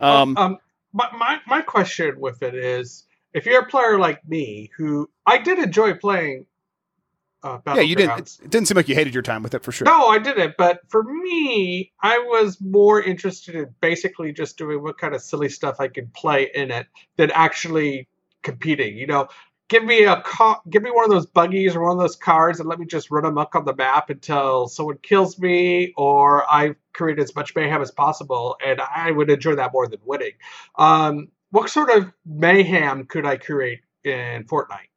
Um, um, my, my my question with it is, if you're a player like me, who I did enjoy playing, uh, yeah, you didn't. It didn't seem like you hated your time with it for sure. No, I didn't. But for me, I was more interested in basically just doing what kind of silly stuff I could play in it than actually competing. You know, give me a car, give me one of those buggies or one of those cars, and let me just run amok on the map until someone kills me or I create as much mayhem as possible, and I would enjoy that more than winning. Um, what sort of mayhem could I create in Fortnite?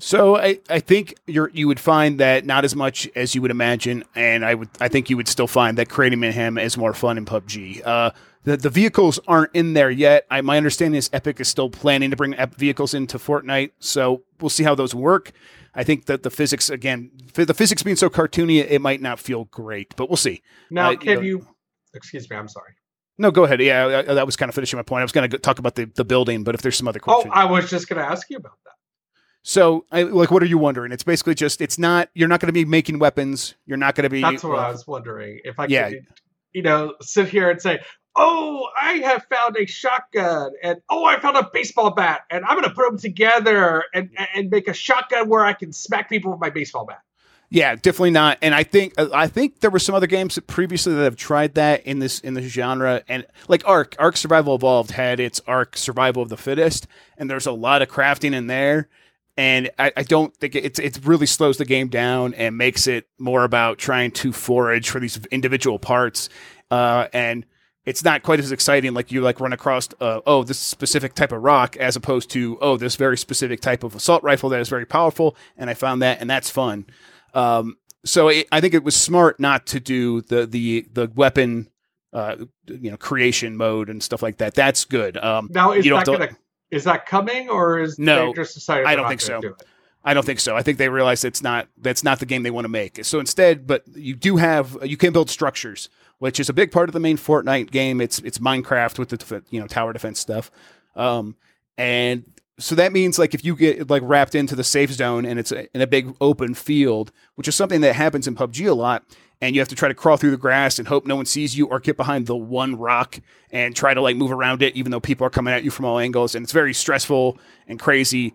So I, I think you're you would find that not as much as you would imagine, and I would I think you would still find that creating mayhem is more fun in PUBG. Uh, the the vehicles aren't in there yet. I, my understanding is Epic is still planning to bring vehicles into Fortnite, so we'll see how those work. I think that the physics again, f- the physics being so cartoony, it might not feel great, but we'll see. Now, Uh, you you? Excuse me, I'm sorry. No, go ahead. Yeah, I, that was kind of finishing my point. I was going to talk about the, the building, but if there's some other Oh, questions. I was just going to ask you about that. So, I, like, what are you wondering? It's basically just it's not you're not going to be making weapons. You're not going to be. That's what I was wondering. If I Yeah. could, you know, sit here and say, "Oh, I have found a shotgun," and "Oh, I found a baseball bat," and I'm going to put them together and and make a shotgun where I can smack people with my baseball bat. Yeah, definitely not. And I think uh, I think there were some other games that previously that have tried that in this in this genre, and like Ark, Ark Survival Evolved had its Ark Survival of the Fittest, and there's a lot of crafting in there. And I, I don't think it's it really slows the game down and makes it more about trying to forage for these individual parts. Uh, and it's not quite as exciting like you like run across uh, oh this specific type of rock as opposed to oh this very specific type of assault rifle that is very powerful and I found that and that's fun. Um, so it, I think it was smart not to do the the the weapon, uh, you know, creation mode and stuff like that. That's good. Um, Now, is that going to is that coming or is No, they just decided? I don't think so. do it? I don't think so. I think they realize it's not that's not the game they want to make. So instead, but you do have you can build structures, which is a big part of the main Fortnite game. It's it's Minecraft with the you know tower defense stuff, um, and so that means like if you get like wrapped into the safe zone and it's a, in a big open field, which is something that happens in PUBG a lot, and you have to try to crawl through the grass and hope no one sees you or get behind the one rock and try to like move around it even though people are coming at you from all angles and it's very stressful and crazy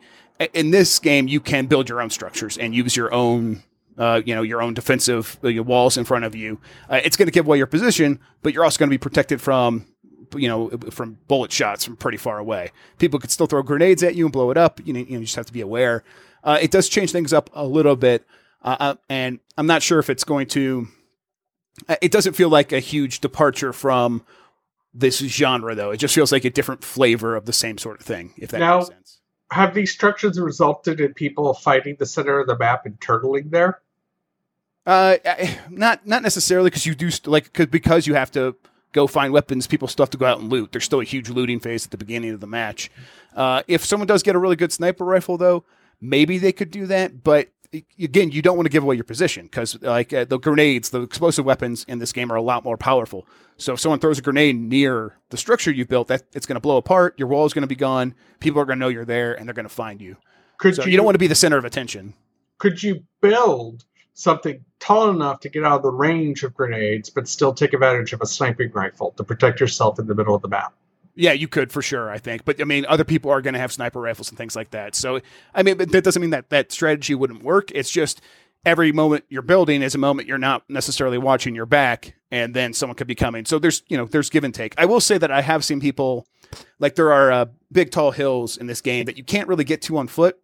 in this game you can build your own structures and use your own uh, you know your own defensive uh, your walls in front of you uh, it's going to give away your position but you're also going to be protected from you know, from bullet shots from pretty far away. People could still throw grenades at you and blow it up. You know, you, just have to be aware. Uh, it does change things up a little bit, uh, uh and I'm not sure if it's going to. Uh, it doesn't feel like a huge departure from this genre, though. It just feels like a different flavor of the same sort of thing. If that Now- makes sense. Have these structures resulted in people fighting the center of the map and turtling there? Uh, not not necessarily because you do st- like cause, because you have to go find weapons. People still have to go out and loot. There's still a huge looting phase at the beginning of the match. Uh, if someone does get a really good sniper rifle, though, maybe they could do that. But again, you don't want to give away your position because like uh, the grenades, the explosive weapons in this game are a lot more powerful. So if someone throws a grenade near the structure you've built, that it's going to blow apart. Your wall is going to be gone. People are going to know you're there, and they're going to find you. Could So you, you don't want to be the center of attention. could you build something tall enough to get out of the range of grenades, but still take advantage of a sniping rifle to protect yourself in the middle of the map? Yeah, you could for sure, I think. But I mean, other people are going to have sniper rifles and things like that. So, I mean, that doesn't mean that that strategy wouldn't work. It's just every moment you're building is a moment you're not necessarily watching your back, and then someone could be coming. So there's, you know, there's give and take. I will say that I have seen people like there are uh, big tall hills in this game that you can't really get to on foot.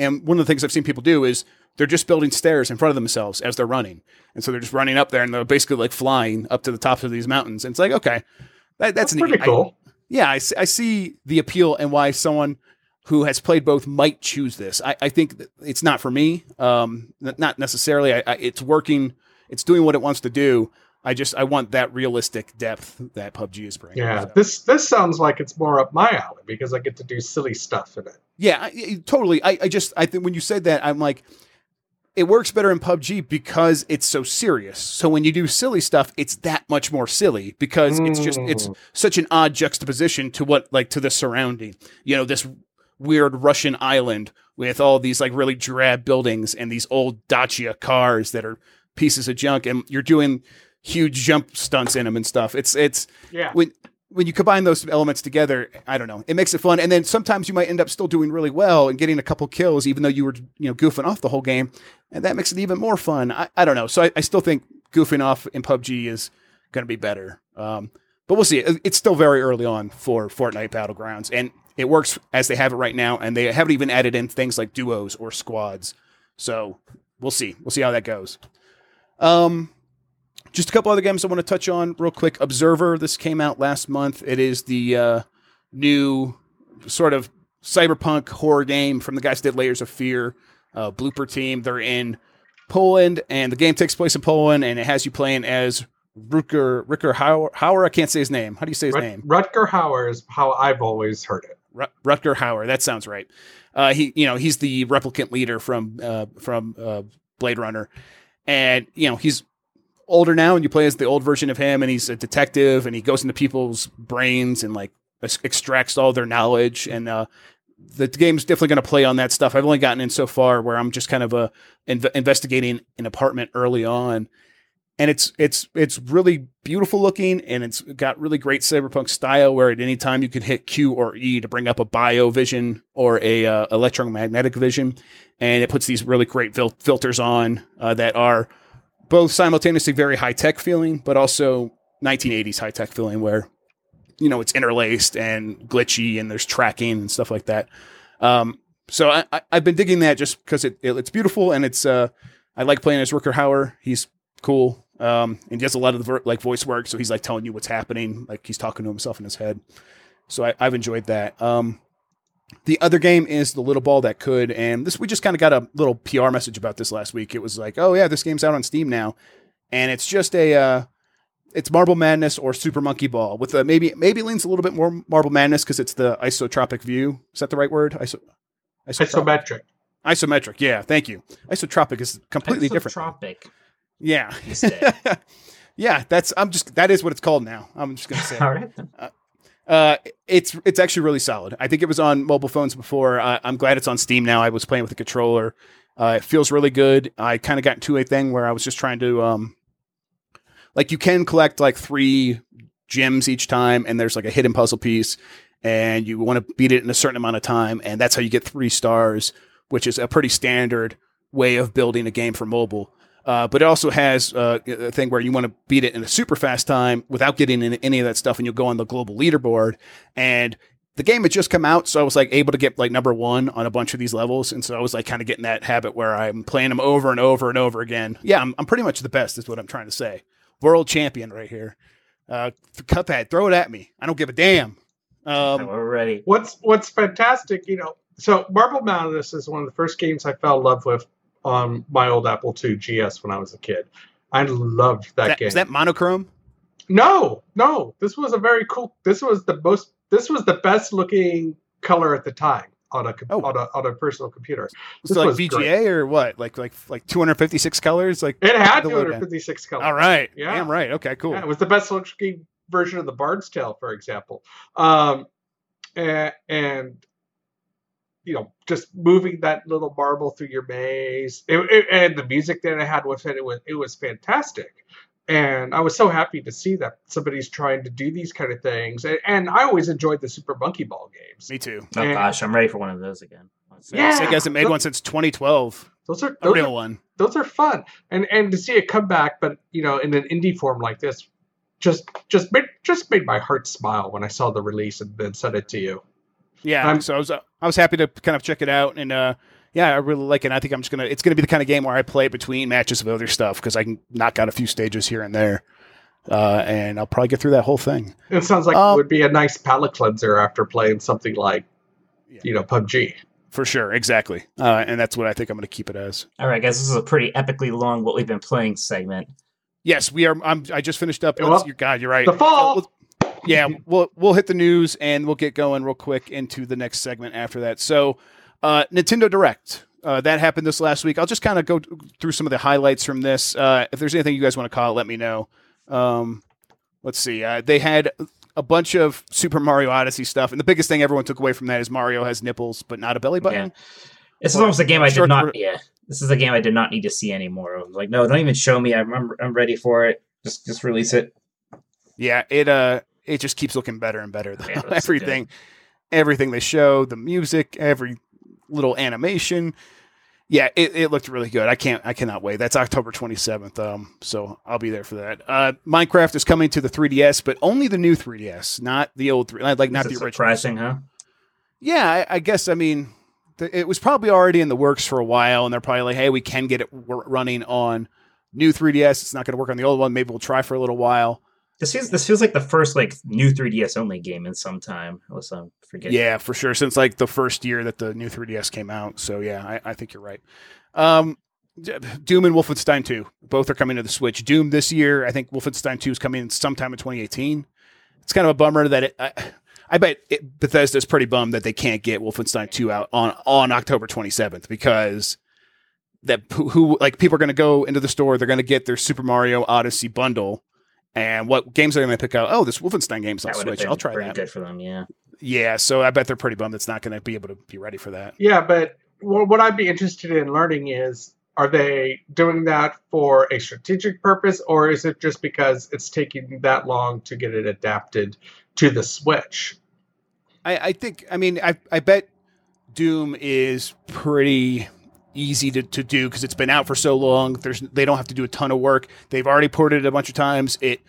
And one of the things I've seen people do is they're just building stairs in front of themselves as they're running. And so they're just running up there and they're basically like flying up to the tops of these mountains. And it's like, okay, that, that's, That's neat. pretty I- cool. yeah, I, see- I see the appeal and why someone who has played both might choose this. I, I think it's not for me. Um, not necessarily. I, I, it's working. It's doing what it wants to do. I just I want that realistic depth that PUBG is bringing. Yeah, So- this this sounds like it's more up my alley because I get to do silly stuff in it. Yeah, I, I- totally. I, I just I think when you said that, I'm like, it works better in PUBG because it's so serious. So when you do silly stuff, it's that much more silly because it's just it's Mm. such an odd juxtaposition to what like to the surrounding. You know, this weird Russian island with all these like really drab buildings and these old Dacia cars that are pieces of junk, and you're doing huge jump stunts in them and stuff. It's it's yeah. when when you combine those elements together, I don't know, it makes it fun. And then sometimes you might end up still doing really well and getting a couple kills, even though you were you know goofing off the whole game, and that makes it even more fun. I, I don't know. So I, I still think goofing off in PUBG is going to be better. Um, but we'll see. It- It's still very early on for Fortnite Battlegrounds, and it works as they have it right now. And they haven't even added in things like duos or squads. So we'll see. We'll see how that goes. Um, just a couple other games I want to touch on real quick. Observer, this came out last month. It is the uh, new sort of cyberpunk horror game from the guys that did Layers of Fear, uh, Bloober Team. They're in Poland, and the game takes place in Poland, and it has you playing as Rutger Ricker Hauer. Hauer, I can't say his name. How do you say his Rut- name? Rutger Hauer is how I've always heard it. Rut- Rutger Hauer. That sounds right. Uh, he, you know, he's the replicant leader from uh, from uh, Blade Runner, and you know he's older now, and you play as the old version of him, and he's a detective, and he goes into people's brains and like extracts all their knowledge, and uh, the game's definitely going to play on that stuff. I've only gotten in so far where I'm just kind of uh, inv- investigating an apartment early on, and it's it's it's really beautiful looking, and it's got really great cyberpunk style. Where at any time you can hit Q or E to bring up a bio vision or a uh, electromagnetic vision, and it puts these really great fil- filters on uh, that are both simultaneously very high tech feeling, but also 1980s high tech feeling, where you know it's interlaced and glitchy, and there's tracking and stuff like that. Um, so I, I, I've been digging that just because it, it, it's beautiful and it's uh, I like playing as Rooker Hauer. He's cool. Um, and he does a lot of the like voice work, so he's like telling you what's happening, like he's talking to himself in his head. So I, I've enjoyed that. Um, the other game is the little ball that could, and this we just kind of got a little PR message about this last week. It was like, oh yeah, this game's out on Steam now, and it's just a uh, it's Marble Madness or Super Monkey Ball with a maybe maybe leans a little bit more Marble Madness because it's the isotropic view. Is that the right word? Iso, isotropic. Isometric. Isometric. Yeah, thank you. Isotropic is completely different. Tropic. Yeah. Yeah, that's I'm just that is what it's called now. I'm just gonna say. All right. then. Uh, it's it's actually really solid. I think it was on mobile phones before. Uh, I'm glad it's on Steam now. I was playing with the controller. Uh, it feels really good. I kind of got into a thing where I was just trying to um, like you can collect like three gems each time, and there's like a hidden puzzle piece, and you want to beat it in a certain amount of time, and that's how you get three stars, which is a pretty standard way of building a game for mobile. Uh, but it also has uh, a thing where you want to beat it in a super fast time without getting in any of that stuff, and you'll go on the global leaderboard. And the game had just come out, so I was like able to get like number one on a bunch of these levels, and so I was like kind of getting that habit where I'm playing them over and over and over again. Yeah, I'm, I'm pretty much the best, is what I'm trying to say. World champion right here. Uh, Cuphead, throw it at me. I don't give a damn. Um, We're ready. What's What's fantastic, you know. So Marble Madness is one of the first games I fell in love with on my old Apple II GS when I was a kid. I loved that, that, game. is that monochrome? No, no. This was a very cool. This was the most. This was the best looking color at the time on a Oh. on a on a personal computer. Was This it like VGA great. or what? Like like like 256 colors? Like It had The low down. 256 colors. all right, Yeah. damn right. Okay, cool. Yeah, it was the best looking version of the Bard's Tale, for example. Um, and, and you know, just moving that little marble through your maze, it, it- and the music that it had with it, it was it was fantastic. And I was so happy to see that somebody's trying to do these kind of things. And, and I always enjoyed the Super Monkey Ball games. Me too. Oh Yeah. gosh, I'm ready for one of those again. Let's see. Yeah. Sega hasn't made Look- one since 2012. Those are A real are, one. those are fun, and and to see it come back, but you know, in an indie form like this, just just made just made my heart smile when I saw the release and then sent it to you. Yeah. I'm- so I was uh, I was happy to kind of check it out, and uh, yeah, I really like it. I think I'm just gonna. It's gonna be the kind of game where I play between matches of other stuff because I can knock out a few stages here and there, uh, and I'll probably get through that whole thing. It sounds like Um, it would be a nice palate cleanser after playing something like, Yeah. you know, PUBG. For sure, exactly, uh, and that's what I think I'm going to keep it as. All right, guys, this is a pretty epically long what we've been playing segment. Yes, we are. I'm, I just finished up. Well, let's- God, you're right. The fall. Yeah, we'll we'll hit the news and we'll get going real quick into the next segment after that. So, uh, Nintendo Direct. Uh, that happened this last week. I'll just kind of go through some of the highlights from this. Uh, if there's anything you guys want to call it, let me know. Um, let's see. Uh, they had a bunch of Super Mario Odyssey stuff, and the biggest thing everyone took away from that is Mario has nipples, but not a belly button. This is almost a game I did not. Yeah, this is a game I did not need to see anymore. of. like, no, don't even show me. I remember. I'm ready for it. Just, just release it. Yeah, it uh it just keeps looking better and better. though. Yeah, everything everything they show, the music, every little animation. Yeah, it, it looked really good. I can't I cannot wait. That's October 27th. Um so I'll be there for that. Uh Minecraft is coming to the 3DS, but only the new 3DS, not the old 3 like not the original. surprising, huh? Yeah, I, I guess I mean th- it was probably already in the works for a while and they're probably like, "Hey, we can get it w- running on new 3DS. It's not going to work on the old one. Maybe we'll try for a little while." This feels this feels like the first like new 3DS only game in some time. Unless I'm forgetting. Yeah, for sure. Since like the first year that the new 3DS came out. So yeah, I, I think you're right. Um, Doom and Wolfenstein 2 both are coming to the Switch. Doom this year. I think Wolfenstein 2 is coming sometime in 2018. It's kind of a bummer that it. I, I bet it, Bethesda's pretty bummed that they can't get Wolfenstein 2 out on on October 27th because that who, who like people are going to go into the store. They're going to get their Super Mario Odyssey bundle. And what games are they going to pick out? Oh, this Wolfenstein game's on that would have Switch. I'll try pretty that. good for them. Yeah. Yeah, so I bet they're pretty bummed it's not going to be able to be ready for that. Yeah, but what I'd be interested in learning is are they doing that for a strategic purpose or is it just because it's taking that long to get it adapted to the Switch? I, I think, I mean, I, I bet Doom is pretty easy to, to do because it's been out for so long. There's they don't have to do a ton of work. They've already ported it a bunch of times. It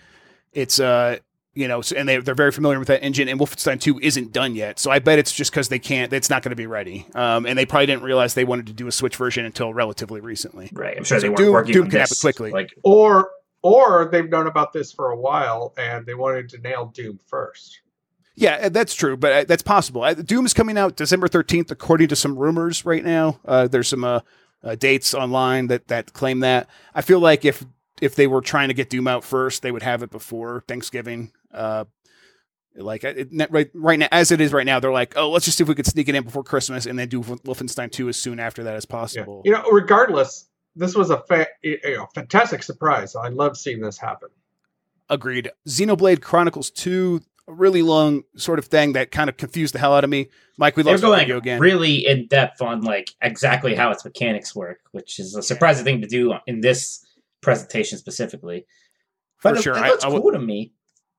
it's uh you know, and they they're very familiar with that engine. And Wolfenstein Two isn't done yet, so I bet it's just because they can't. It's not going to be ready. Um, and they probably didn't realize they wanted to do a Switch version until relatively recently. Right. I'm sure So they weren't Doom- working Doom on can this happen quickly. Like Or or they've known about this for a while and they wanted to nail Doom first. Yeah, uh, that's true, but uh, that's possible. Uh, Doom is coming out December 13th, according to some rumors right now. Uh, there's some uh, uh, dates online that, that claim that. I feel like if if they were trying to get Doom out first, they would have it before Thanksgiving. Uh, like it, right, right now, as it is right now, they're like, oh, let's just see if we could sneak it in before Christmas, and then do Wolfenstein 2 as soon after that as Yeah. possible. You know, regardless, this was a fa- you know, fantastic surprise. I love seeing this happen. Agreed. Xenoblade Chronicles 2, a really long sort of thing that kind of confused the hell out of me. Mike, we the going video again. really in depth on like exactly how its mechanics work, which is a surprising thing to do in this presentation specifically. For But sure. it, I- looks I cool to me.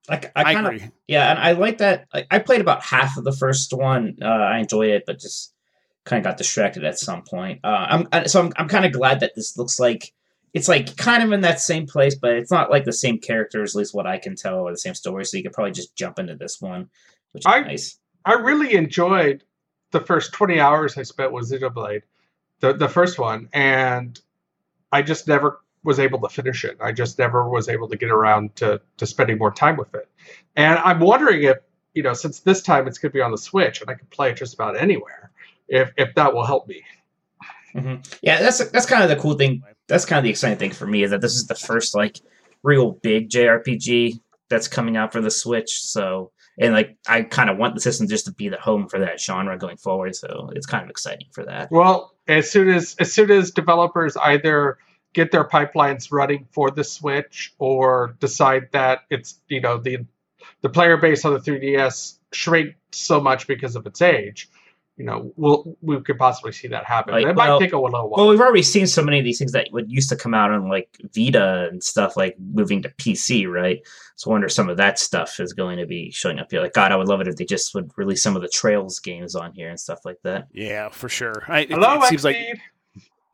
Like I, I kind of agree. yeah, and I like that. I, I played about half of the first one. Uh, I enjoyed it, but just kind of got distracted at some point. Uh, I'm so I'm I'm kind of glad that this looks like it's like kind of in that same place, but it's not like the same characters, at least what I can tell, or the same story. So you could probably just jump into this one, which is I- nice. I really enjoyed the first 20 hours I spent with Xenoblade, the, the first one, and I just never was able to finish it. I just never was able to get around to, to spending more time with it. And I'm wondering if, you know, since this time it's going to be on the Switch and I can play it just about anywhere, if, if that will help me. hmm Yeah, that's that's kind of the cool thing. That's kind of the exciting thing for me is that this is the first like real big JRPG that's coming out for the Switch. So and like I kind of want the system just to be the home for that genre going forward. So it's kind of exciting for that. Well, as soon as as soon as developers either get their pipelines running for the Switch or decide that it's you know the the player base on the 3DS shrink so much because of its age, you know, we'll we could possibly see that happen. Like, it well- might take a little while. Well, we've already seen so many of these things that would used to come out on like Vita and stuff, like moving to PC, right? So I wonder some of that stuff is going to be showing up here. Like, God, I would love it if they just would release some of the Trails games on here and stuff like that. Yeah, for sure. I, it, Hello, it seems like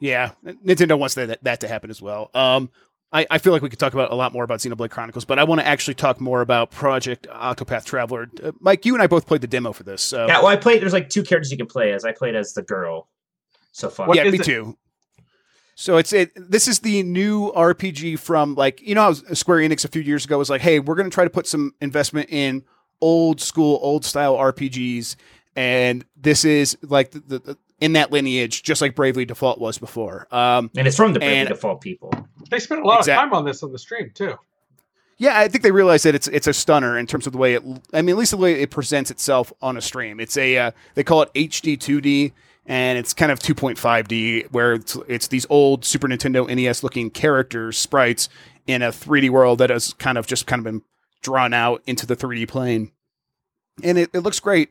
Yeah, Nintendo wants that that to happen as well. Um, I, I feel like we could talk about a lot more about Xenoblade Chronicles, but I want to actually talk more about Project Octopath Traveler. Uh, Mike, you and I both played the demo for this. So Yeah, well, I played. There's like two characters you can play as. I played as the girl so far. What yeah, me it? too. So it's it. This is the new RPG from like you know how Square Enix a few years ago was like, hey, we're going to try to put some investment in old school, old style RPGs, and this is like the, the, the in that lineage, just like Bravely Default was before. Um, and it's from the Bravely and- Default people. They spent a lot Exact- of time on this on the stream too. Yeah, I think they realize that it's it's a stunner in terms of the way it. I mean, at least the way it presents itself on a stream. It's a uh, they call it HD 2D, and it's kind of 2.5D, where it's, it's these old Super Nintendo NES looking characters sprites in a 3D world that has kind of just kind of been drawn out into the 3D plane, and it, it looks great.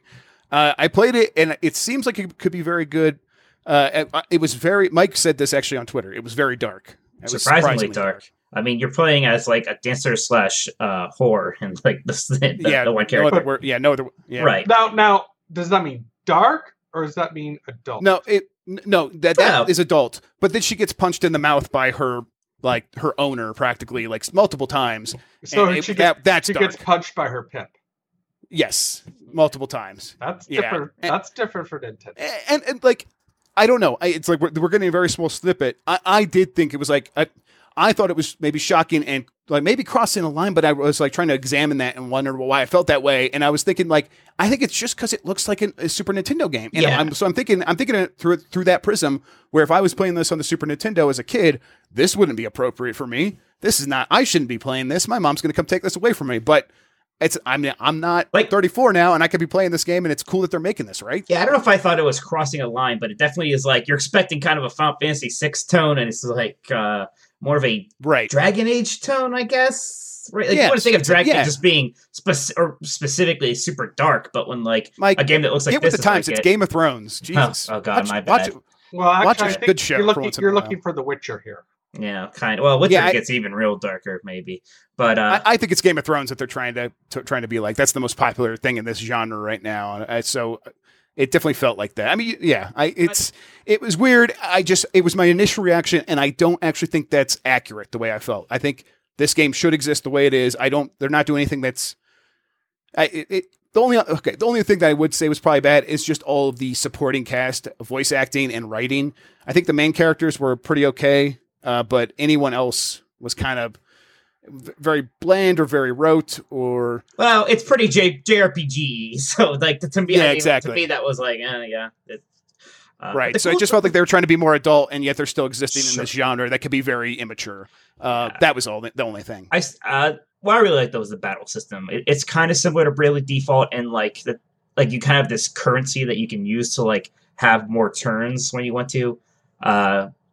Uh, I played it, and it seems like it could be very good. Uh, it, it was very. Mike said this actually on Twitter. It was very dark. It was Surprisingly, dark. I mean, you're playing as like a dancer slash uh, whore, and like the, the, yeah, the one no character, other word- yeah, no other. Yeah. right? Now, now, does that mean dark or does that mean adult? No, it no that that is Yeah. adult. But then she gets punched in the mouth by her like her owner practically like multiple times. So and it- she gets that, that's she dark. gets punched by her pimp. Yes, multiple times. That's Yeah. different. And- That's different for Nintendo. A- And, and, like I don't know. I, it's like we're, we're getting a very small snippet. I, I did think it was like I, I thought it was maybe shocking and like maybe crossing a line, but I was like trying to examine that and wonder why I felt that way. And I was thinking like I think it's just because it looks like an, a Super Nintendo game. And Yeah. I'm, so I'm thinking I'm thinking it through through that prism where if I was playing this on the Super Nintendo as a kid, this wouldn't be appropriate for me. This is not. I shouldn't be playing this. My mom's going to come take this away from me. But it's I'm I'm not Like- 34 now, and I could be playing this game, and it's cool that they're making this, right? Yeah, I don't know if I thought it was crossing a line, but it definitely is like you're expecting kind of a Final Fantasy six tone, and it's like uh, more of a Right. Dragon Age tone, I guess. Right? Like, you Yes, want to think of Dragon yeah. Age just being spec- or specifically super dark, but when like Mike, a game that looks like get with this the is times. like it's it- Game of Thrones. Jesus. oh God, watch, my watch bad. it. Well, actually, Watch a I think good show you're looking, once you're looking for The Witcher here. Yeah, kind of. Well, Witcher Yeah, I- gets even real darker, maybe. But uh, I, I think it's Game of Thrones that they're trying to, to trying to be like. That's the most popular thing in this genre right now. And I, so it definitely felt like that. I mean, yeah, I it's it was weird. I just it was my initial reaction, and I don't actually think that's accurate the way I felt. I think this game should exist the way it is. I don't. They're not doing anything that's. I it, it the only okay the only thing that I would say was probably bad is just all of the supporting cast, voice acting and writing. I think the main characters were pretty okay, uh, but anyone else was kind of very bland or very rote or well, it's pretty J- JRPG, so like to me, Yeah, I mean, exactly. To me, that was like, eh, yeah, it, uh, right. the So it cool just felt like they were trying to be more adult, and yet they're still existing in this genre that could be very immature. Uh, Yeah. That was all the only thing. I uh, what I really like though is the battle system. It, it's kind of similar to Bravely Default, and like the like you kind of have this currency that you can use to like have more turns when you want to.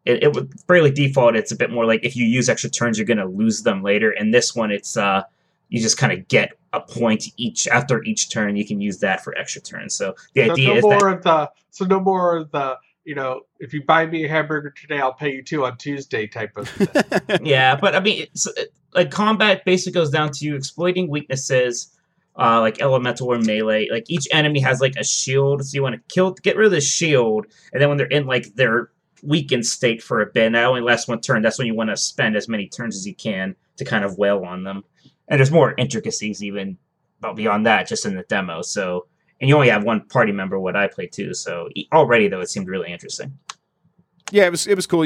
Uh, it, it with Bravely Default, it's a bit more like if you use extra turns, you're gonna lose them later. And this one, it's uh, you just kind of get a point each after each turn. You can use that for extra turns. So the So idea no is more that of the so no more of the you know if you buy me a hamburger today I'll pay you two on Tuesday type of thing. yeah, but I mean, it's, it- like combat basically goes down to you exploiting weaknesses, uh, like elemental or melee. Like each enemy has like a shield, so you want to kill, get rid of the shield, and then when they're in like their weakened state for a bit. That only lasts one turn. That's when you want to spend as many turns as you can to kind of wail on them. And there's more intricacies even but beyond that, just in the demo. So, and you only have one party member. What I play too. So already though, it seemed really interesting. Yeah, it was it was cool.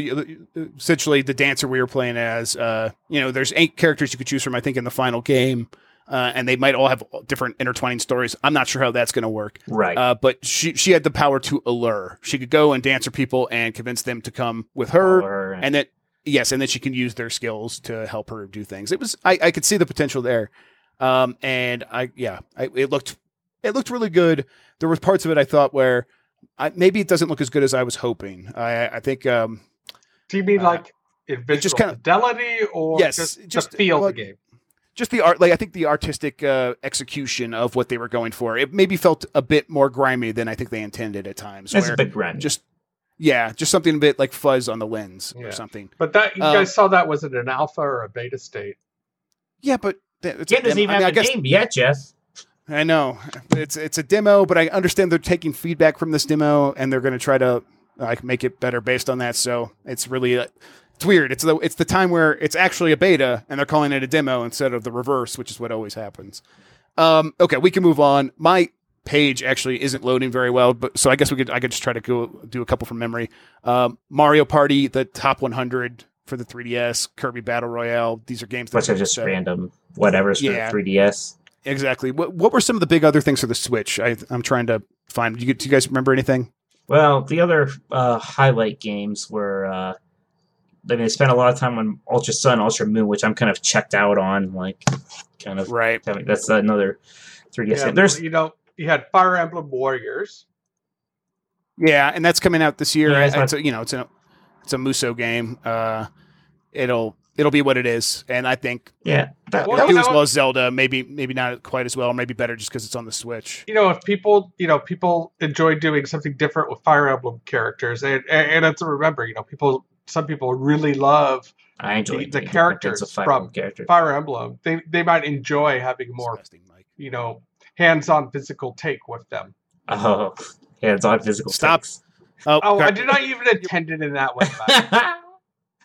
Essentially, the dancer we were playing as, uh, you know, there's eight characters you could choose from. I think in the final game, uh, and they might all have different intertwining stories. I'm not sure how that's going to work. Right. Uh, but she she had the power to allure. She could go and dance her people and convince them to come with her, and then yes, and then she can use their skills to help her do things. It was I, I could see the potential there, um, and I yeah, I, it looked it looked really good. There was parts of it I thought where I, maybe it doesn't look as good as I was hoping. I I think um, Do you mean Uh, like just kinda- fidelity or Yes, just, just, the feel of the game? Just the art like i think the artistic uh, execution of what they were going for it maybe felt a bit more grimy than i think they intended at times It's where a bit grand. just yeah just something a bit like fuzz on the lens Yeah. or something But that you Um, guys saw that was it an alpha or a beta state? yeah but th- it's Game a doesn't demo. even I, mean, I have a guess name yet, Jeff. i know it's it's a demo but i understand they're taking feedback from this demo and they're going to try to like make it better based on that so it's really uh, it's weird. It's the it's the time where it's actually a beta and they're calling it a demo instead of the reverse which is what always happens. Um okay we can move on. My page actually isn't loading very well but so i guess we could i could just try to go do a couple from memory. Um mario party the top 100 for the 3ds kirby battle royale these are games that Bunch of just uh, random whatever's for the 3DS. exactly. What, what were some of the big other things for the switch? I, i'm trying to find do you, do you guys remember anything? Well, the other uh, highlight games were. Uh, I mean, they spent a lot of time on Ultra Sun, Ultra Moon, which I'm kind of checked out on. Like, kind of. right I mean, that's another 3DS Yeah, game. There's you know you had Fire Emblem Warriors. Yeah, and that's coming out this year. Yeah, it's it's not- a, you know, it's a it's a Musou game. Uh, it'll it'll be what it is, and I think yeah. That, Well, it'll that do as well as Zelda. Maybe maybe not quite as well, or maybe better just because it's on the Switch. You know, if people you know people enjoy doing something different with Fire Emblem characters, and and, and it's to remember, you know, people some people really love I enjoy the- the characters of Fire from Emblem characters. Fire Emblem. They they might enjoy having more you know hands-on physical take with them. Oh, hands-on physical. Stop. takes. Oh, Oh, I did not even intend it in that way.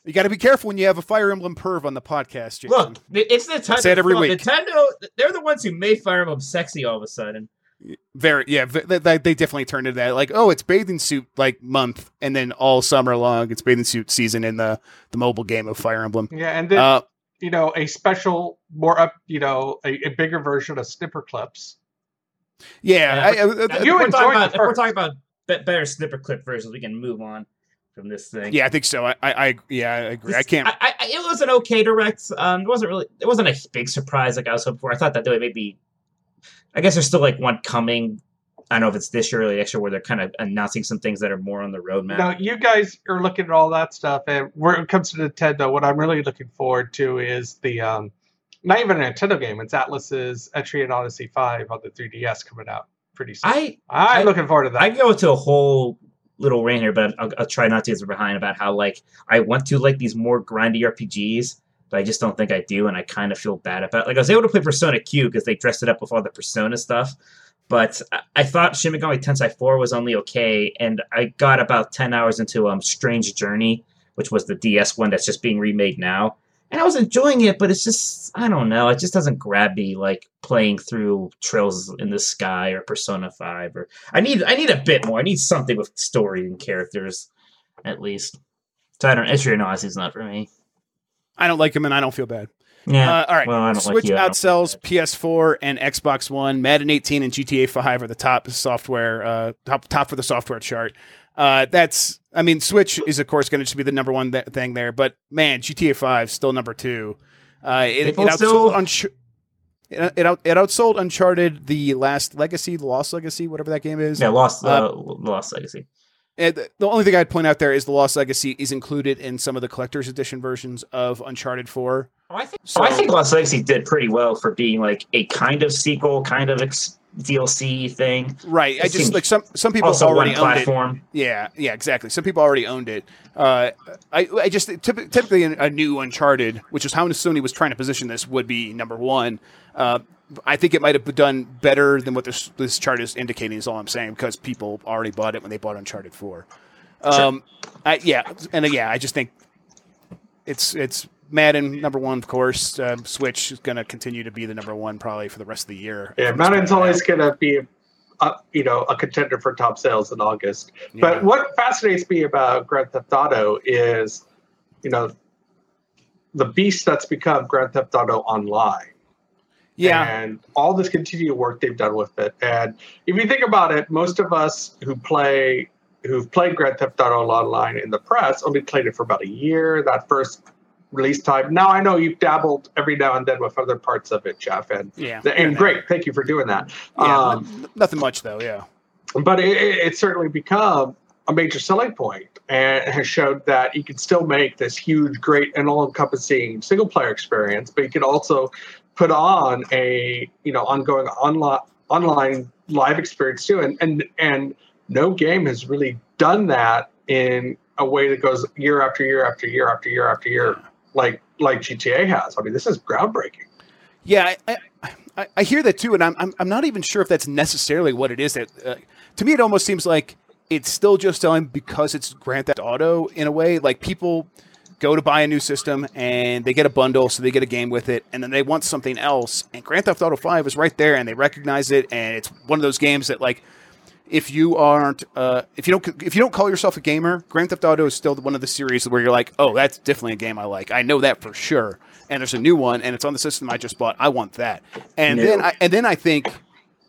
You got to be careful when you have a Fire Emblem perv on the podcast. Jason. Look, it's Nintendo. say it every week. Nintendo, they're the ones who made Fire Emblem sexy all of a sudden. Very yeah, they, they they definitely turned into that. Like, oh, it's bathing suit like month, and then all summer long, it's bathing suit season in the the mobile game of Fire Emblem. yeah, and then Uh, you know a special, more up, you know, a, a bigger version of Snipper Clips. yeah, Yeah, I, I, I- if You we're talking about, if we're talking about better snipper clip versions, we can move on from this thing. yeah, I think so. I, I, I yeah, I agree. I can't. I, I, it was an okay direct. Um, it wasn't really. It wasn't a big surprise like I was hoping for. I thought that they would maybe. I guess there's still like one coming. I don't know if it's this year or next year where they're kind of announcing some things that are more on the roadmap. Now, you guys are looking at all that stuff, and when it comes to Nintendo, what I'm really looking forward to is the um, not even a Nintendo game. It's Atlus's Etrian Odyssey Five on the 3DS coming out pretty soon. I I'm I- looking forward to that. I go into a whole little rant here, but I'll, I'll try not to get behind about how like I want to like these more grindy RPGs, but I just don't think I do, and I kind of feel bad about. Like I was able to play Persona Q because they dressed it up with all the Persona stuff, but I, I thought Shin Megami Tensei 4 was only okay, and I got about ten hours into um Strange Journey, which was the DS one that's just being remade now. And I was enjoying it, but it's just I don't know. It just doesn't grab me like playing through Trails in the Sky or Persona Five or I need I need a bit more. I need something with story and characters, at least. So I don't. Etrian Odyssey's not for me. I don't like him, and I don't feel bad. Yeah. Uh, all right. well, Switch like you. Outsells PS4 and Xbox One. Madden 18 and GTA 5 are the top software, uh, top top for the software chart. Uh, that's, I mean, Switch is of course going to just be the number one th- thing there, but man, GTA 5 still number two. Uh, it, it outsold still- Unch- it, it, out, it outsold Uncharted, the Last Legacy, the Lost Legacy, whatever that game is. Yeah, Lost. Uh, Uh, Lost Legacy. And the only thing I'd point out there is the Lost Legacy is included in some of the collector's edition versions of Uncharted 4. Oh, I think. So- I think Lost Legacy did pretty well for being like a kind of sequel, kind of ex- DLC thing. Right. I just like some some people already owned it. platform. Yeah, yeah, exactly. Some people already owned it. Uh, I, I just typically a, a new Uncharted, which is how Sony was trying to position this, would be number one. Uh, I think it might have done better than what this this chart is indicating. Is all I'm saying because people already bought it when they bought Uncharted Four. Um, I, yeah, and uh, yeah, I just think it's it's Madden number one, of course. Um, Switch is going to continue to be the number one probably for the rest of the year. Yeah, from this Madden's always going to be, a, you know, a contender for top sales in August. Yeah. But what fascinates me about Grand Theft Auto is, you know, the beast that's become Grand Theft Auto Online. Yeah, And all this continued work they've done with it. And if you think about it, most of us who play who've played Grand Theft Auto Online in the press only played it for about a year, that first release time. Now I know you've dabbled every now and then with other parts of it, Jeff, and yeah, and great. Thank you for doing that. Yeah, Um, nothing much though. Yeah, but it, it- it's certainly become a major selling point and has showed that you can still make this huge, great, and all-encompassing single-player experience, but you can also put on a you know ongoing online online live experience too. And and and no game has really done that in a way that goes year after year after year after year after year, like like GTA has. I mean, this is groundbreaking. Yeah, I, I, I hear that too, and I'm, I'm I'm not even sure if that's necessarily what it is. That uh, to me, it almost seems like it's still just selling because it's Grand Theft Auto in a way. Like people go to buy a new system and they get a bundle, so they get a game with it, and then they want something else. And Grand Theft Auto Five is right there, and they recognize it, and it's one of those games that like. If you aren't, uh, if you don't, if you don't call yourself a gamer, Grand Theft Auto is still one of the series where you're like, oh, that's definitely a game I like. I know that for sure. And there's a new one, and it's on the system I just bought. I want that. And No. then, I, and then I think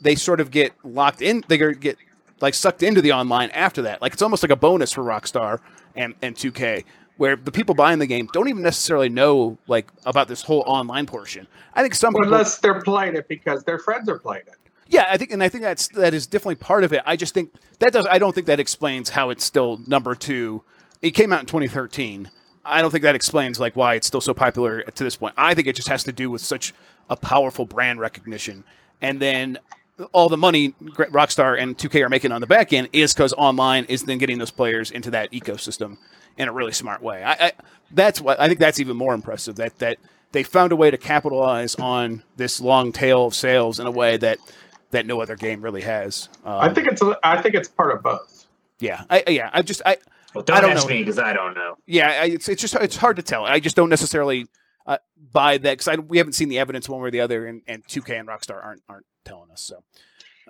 they sort of get locked in. They get like sucked into the online after that. Like it's almost like a bonus for Rockstar and and 2K, where the people buying the game don't even necessarily know like about this whole online portion. I think some Well, people, unless they're playing it because their friends are playing it. yeah, I think, and I think that's that is definitely part of it. I just think that does. I don't think that explains how it's still number two. It came out in 2013. I don't think that explains like why it's still so popular to this point. I think it just has to do with such a powerful brand recognition, and then all the money Rockstar and 2K are making on the back end is because online is then getting those players into that ecosystem in a really smart way. I, I that's what I think that's even more impressive that that they found a way to capitalize on this long tail of sales in a way that that no other game really has. Um, I think it's a, I think it's part of both. yeah, I, I- yeah. I just I Well, don't, don't ask know. me because I don't know. yeah. I, it's it's just it's hard to tell. I just don't necessarily uh, buy that because we haven't seen the evidence one way or the other, and, and 2K and Rockstar aren't aren't telling us. So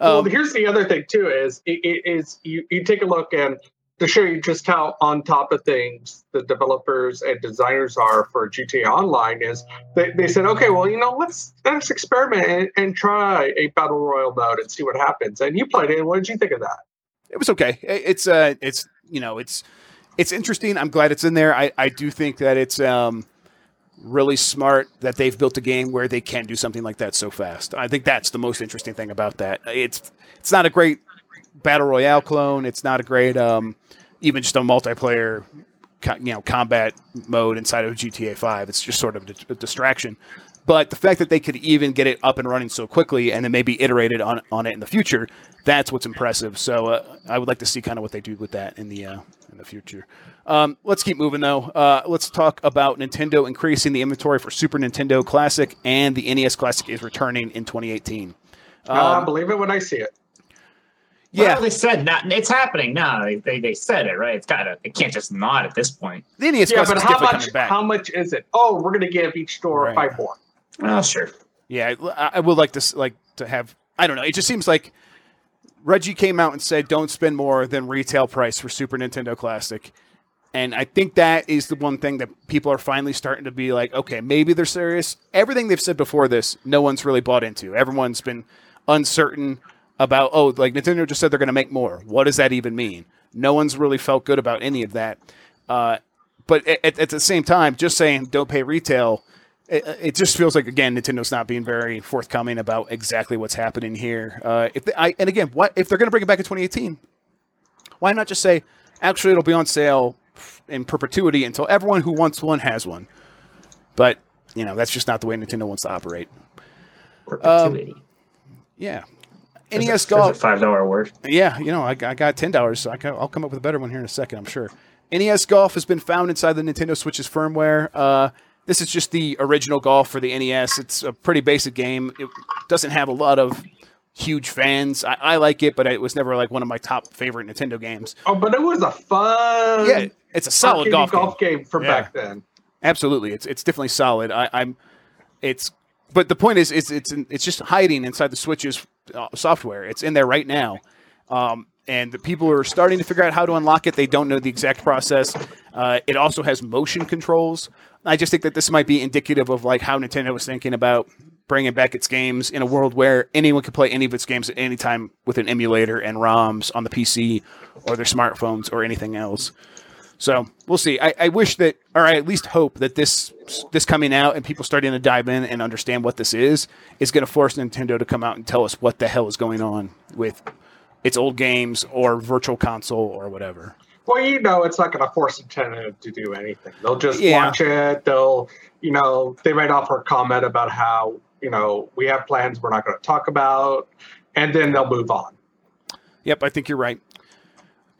well, um, here's the other thing too: is it, it is you, you take a look and to show you just how on top of things the developers and designers are for GTA Online is they, they said, okay, well, you know, let's let's experiment and, and try a battle royal mode and see what happens. And you played it. and What did you think of that? it was okay. It's uh, it's you know, it's it's interesting. I'm glad it's in there. I I do think that it's um really smart that they've built a game where they can do something like that so fast. I think that's the most interesting thing about that. It's it's not a great battle royale clone. It's not a great um even just a multiplayer you know combat mode inside of GTA 5. It's just sort of a distraction. But the fact that they could even get it up and running so quickly and then maybe iterated on on it in the future, that's what's impressive. So uh, I would like to see kind of what they do with that in the uh, in the future. Um, let's keep moving though. Uh, let's talk about Nintendo increasing the inventory for Super Nintendo Classic and the NES Classic is returning in 2018. I Um, believe it when I see it. yeah, Well, they said not. It's happening now. They, they they said it right. It's gotta. It can't just not at this point. the NES Yeah, Classic but is how much? coming back. How much is it? Oh, we're going to give each store Right. five more. Oh, sure. Yeah, I, would like to like to have. I don't know. It just seems like Reggie came out and said, "Don't spend more than retail price for Super Nintendo Classic," and I think that is the one thing that people are finally starting to be like, "Okay, maybe they're serious." Everything they've said before this, no one's really bought into. Everyone's been uncertain about. Oh, like Nintendo just said they're going to make more. What does that even mean? No one's really felt good about any of that. Uh, but at, at the same time, just saying don't pay retail it, it just feels like again Nintendo's not being very forthcoming about exactly what's happening here. Uh, if they, I and again, what if they're going to bring it back in 2018? Why not just say actually it'll be on sale in perpetuity until everyone who wants one has one? But you know that's just not the way Nintendo wants to operate. Perpetuity. Yeah, There's a- NES a Golf. five dollar word. Yeah, you know I, I got ten dollars, so I will come up with a better one here in a second. I'm sure. NES Golf has been found inside the Nintendo Switch's firmware. Uh, this is just the original Golf for the NES. It's a pretty basic game. It doesn't have a lot of huge fans. I, I like it, but it was never like one of my top favorite Nintendo games. Oh, but it was a fun, Yeah, it's a solid golf, game. game, from Yeah. back then. Absolutely, it's it's definitely solid. I, I'm, it's, but the point is, it's it's it's just hiding inside the Switch's uh, software. It's in there right now, um, and the people are starting to figure out how to unlock it. They don't know the exact process. Uh, it also has motion controls. I just think that this might be indicative of like how Nintendo was thinking about bringing back its games in a world where anyone can play any of its games at any time with an emulator and ROMs on the PC or their smartphones or anything else. So we'll see. I, I wish that, or I at least hope that this this coming out and people starting to dive in and understand what this is is going to force Nintendo to come out and tell us what the hell is going on with its old games or virtual console or whatever. Well, you know, it's not going to force Nintendo to do anything. They'll just Yeah. watch it. They'll, you know, they might offer a comment about how, you know, we have plans we're not going to talk about, and then they'll move on. Yep, I think you're right.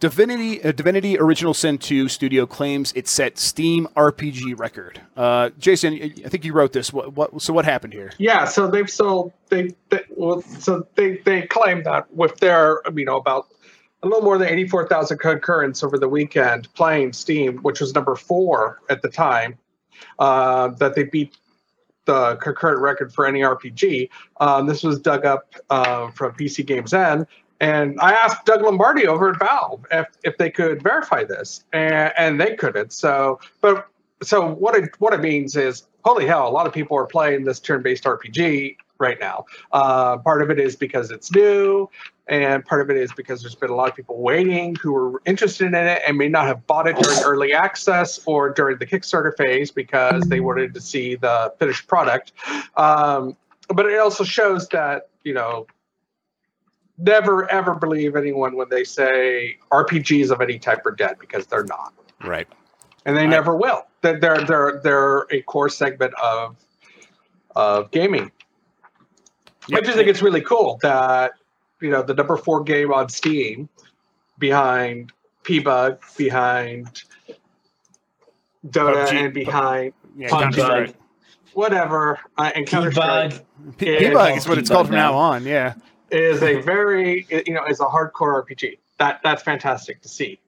Divinity, uh, Divinity Original Sin 2 Studio claims it set Steam RPG record. Uh, Jason, I think you wrote this. What, what? So what happened here? Yeah, so they've sold they, they well, so they they claim that with their you know about a little more than eighty four thousand concurrents over the weekend playing Steam, which was number four at the time, uh, that they beat the concurrent record for any RPG. Um, this was dug up uh, from PC Games N. And I asked Doug Lombardi over at Valve if, if they could verify this, and, and they couldn't. So, but so what it what it means is holy hell, a lot of people are playing this turn-based RPG right now. Uh, part of it is because it's new, and part of it is because there's been a lot of people waiting who were interested in it and may not have bought it during early access or during the Kickstarter phase because they wanted to see the finished product. Um, but it also shows that you know. Never ever believe anyone when they say RPGs of any type are dead because they're not Right. and they Right. never will. They're they're, they're a core segment of of gaming. I just think it's really cool that you know the number four game on Steam behind P-Bug, behind Dota, PUBG. and behind Yeah, Pug Counter whatever uh, and Counter P-Bug. Strike P- Yeah, P-Bug it's is what it's P-Bug called from now now. on. Yeah. is a very you know is a hardcore RPG. That that's fantastic to see.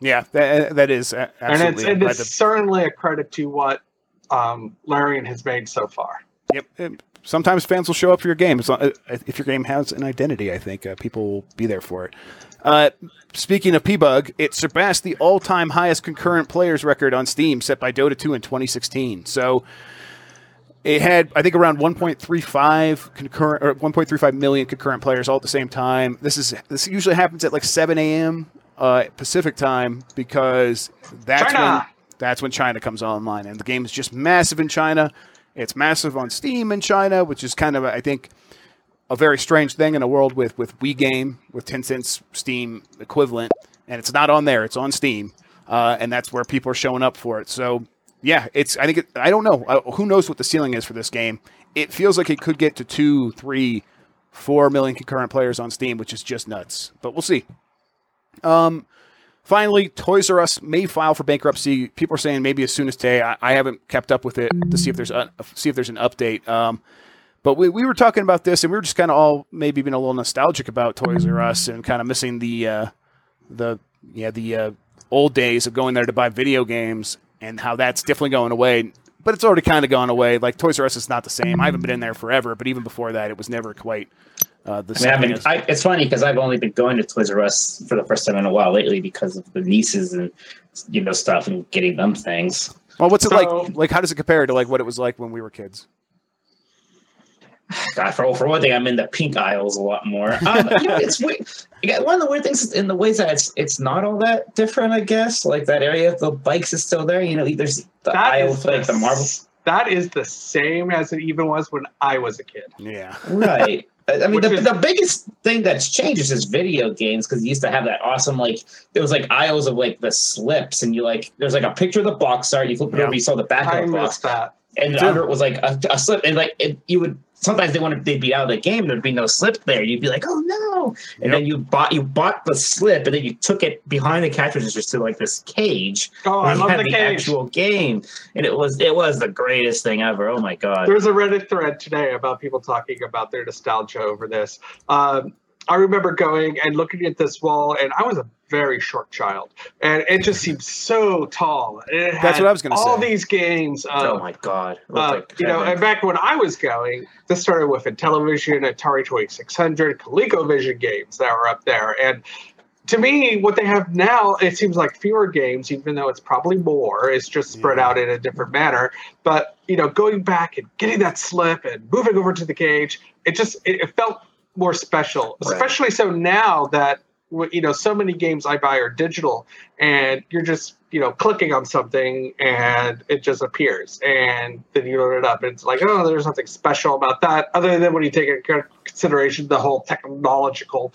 Yeah, that, that is a- and it's, and it's certainly a credit to what um, Larian has made so far. Yep. Sometimes fans will show up for your game. Uh, If your game has an identity, I think uh, people will be there for it. Uh, speaking of P-Bug, it surpassed the all-time highest concurrent players record on Steam set by Dota 2 in 2016. So it had, I think, around 1.35 concurrent or 1.35 million concurrent players all at the same time. This is this usually happens at like 7 a.m. Uh, Pacific time because that's China! when that's when China comes online, and the game is just massive in China. It's massive on Steam in China, which is kind of, I think, a very strange thing in a world with with WeGame, with Tencent's Steam equivalent, and it's not on there; it's on Steam, uh, and that's where people are showing up for it. So, yeah, it's. I think it, I don't know. Uh, who knows what the ceiling is for this game? It feels like it could get to two, three, four million concurrent players on Steam, which is just nuts. But we'll see. Um, finally, Toys R Us may file for bankruptcy. People are saying maybe as soon as today. I, I haven't kept up with it to see if there's a, see if there's an update. Um, but we, we were talking about this, and we were just kind of all maybe being a little nostalgic about Toys R Us and kind of missing the uh, the yeah the uh, old days of going there to buy video games and how that's definitely going away. But it's already kind of gone away. Like Toys R Us is not the same. I haven't been in there forever, but even before that, it was never quite uh, the I mean, I've same. been, as- I, it's funny because I've only been going to Toys R Us for the first time in a while lately because of the nieces and you know stuff and getting them things. well, what's it So- like? Like, how does it compare to like what it was like when we were kids? God, for for one thing, I'm in the pink aisles a lot more. Um, you know, it's weird. Yeah, one of the weird things is in the ways that it's it's not all that different. I guess like that area of the bikes is still there. You know, there's the That aisle is for like the Marvel. That is the same as it even was when I was a kid. Yeah, Right. I mean, the, is- the biggest thing that's changed is just video games because you used to have that awesome, like, there was like aisles of like the slips, and you like, there's like a picture of the box art, you flip it Yeah. over, you saw the back I of the box, that. and Dude. under it was like a, a slip, and like, it, you would sometimes they wanted they'd be out of the game. There'd be no slip there. You'd be like, oh no! And Yep. then you bought you bought the slip, and then you took it behind the cash registers to like this cage. Oh, I love the the cage. actual game, and it was it was the greatest thing ever. Oh my god! There's a Reddit thread today about people talking about their nostalgia over this. Um, I remember going and looking at this wall, and I was a very short child, and it just seemed so tall. It That's what I was gonna say. All these games, oh my god! Uh, like you know, and back when I was going, this started with Intellivision, Atari 2600, ColecoVision games that were up there, and to me, what they have now, it seems like fewer games, even though it's probably more. It's just spread Yeah. out in a different manner. But you know, going back and getting that slip and moving over to the cage, it just it, it felt more special. Right. Especially so now that you know so many games I buy are digital, and you're just you know clicking on something and it just appears, and then you load it up. And it's like, oh, there's nothing special about that, other than when you take into consideration the whole technological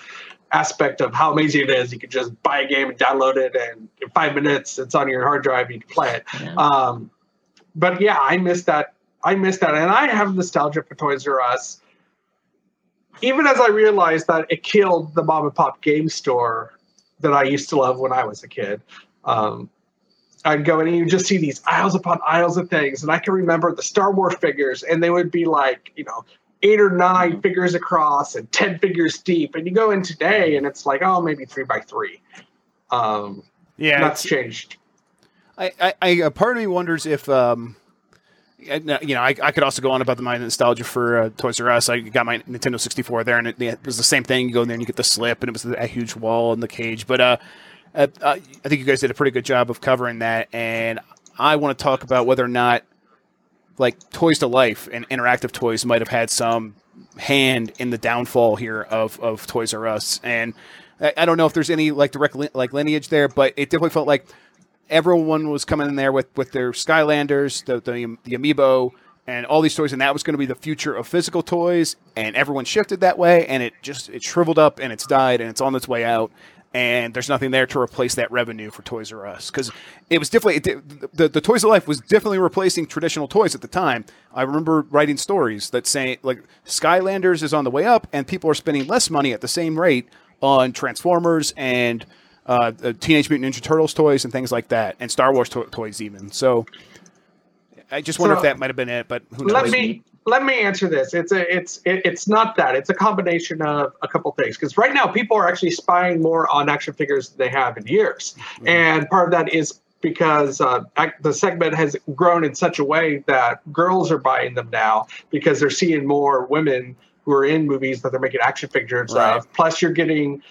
aspect of how amazing it is. You can just buy a game and download it, and in five minutes, it's on your hard drive. You can play it. Yeah. Um, but yeah, I miss that. I miss that, and I have nostalgia for Toys R Us. Even as I realized that it killed the mom and pop game store that I used to love when I was a kid. Um, I'd go in and you just see these aisles upon aisles of things, and I can remember the Star Wars figures, and they would be like, you know, eight or 9 figures across and ten figures deep. And you go in today, and it's like, oh, maybe three by three. Um, Yeah, that's changed. I, I, I a part of me wonders if um, you know, I, I could also go on about the my nostalgia for uh, Toys R Us. I got my Nintendo 64 there, and it, it was the same thing. You go in there and you get the slip, and it was a huge wall in the cage. But uh, uh, uh, I think you guys did a pretty good job of covering that, and I want to talk about whether or not like Toys to Life and interactive toys might have had some hand in the downfall here of, of Toys R Us. And I, I don't know if there's any like direct li- like lineage there, but it definitely felt like everyone was coming in there with, with their Skylanders, the, the the amiibo, and all these toys, and that was going to be the future of physical toys. And everyone shifted that way, and it just it shriveled up and it's died and it's on its way out. And there's nothing there to replace that revenue for Toys R Us because it was definitely it, the, the Toys to Life was definitely replacing traditional toys at the time. I remember writing stories that say like Skylanders is on the way up, and people are spending less money at the same rate on Transformers and uh, Teenage Mutant Ninja Turtles toys and things like that, and Star Wars to- toys even. So I just wonder So- if that might have been it, but who knows? let me let me answer this. It's a it's it, it's not that. It's a combination of a couple things. Because right now people are actually spying more on action figures than they have in years, and part of that is because uh, the segment has grown in such a way that girls are buying them now because they're seeing more women who are in movies that they're making action figures Right. of. Plus, you're getting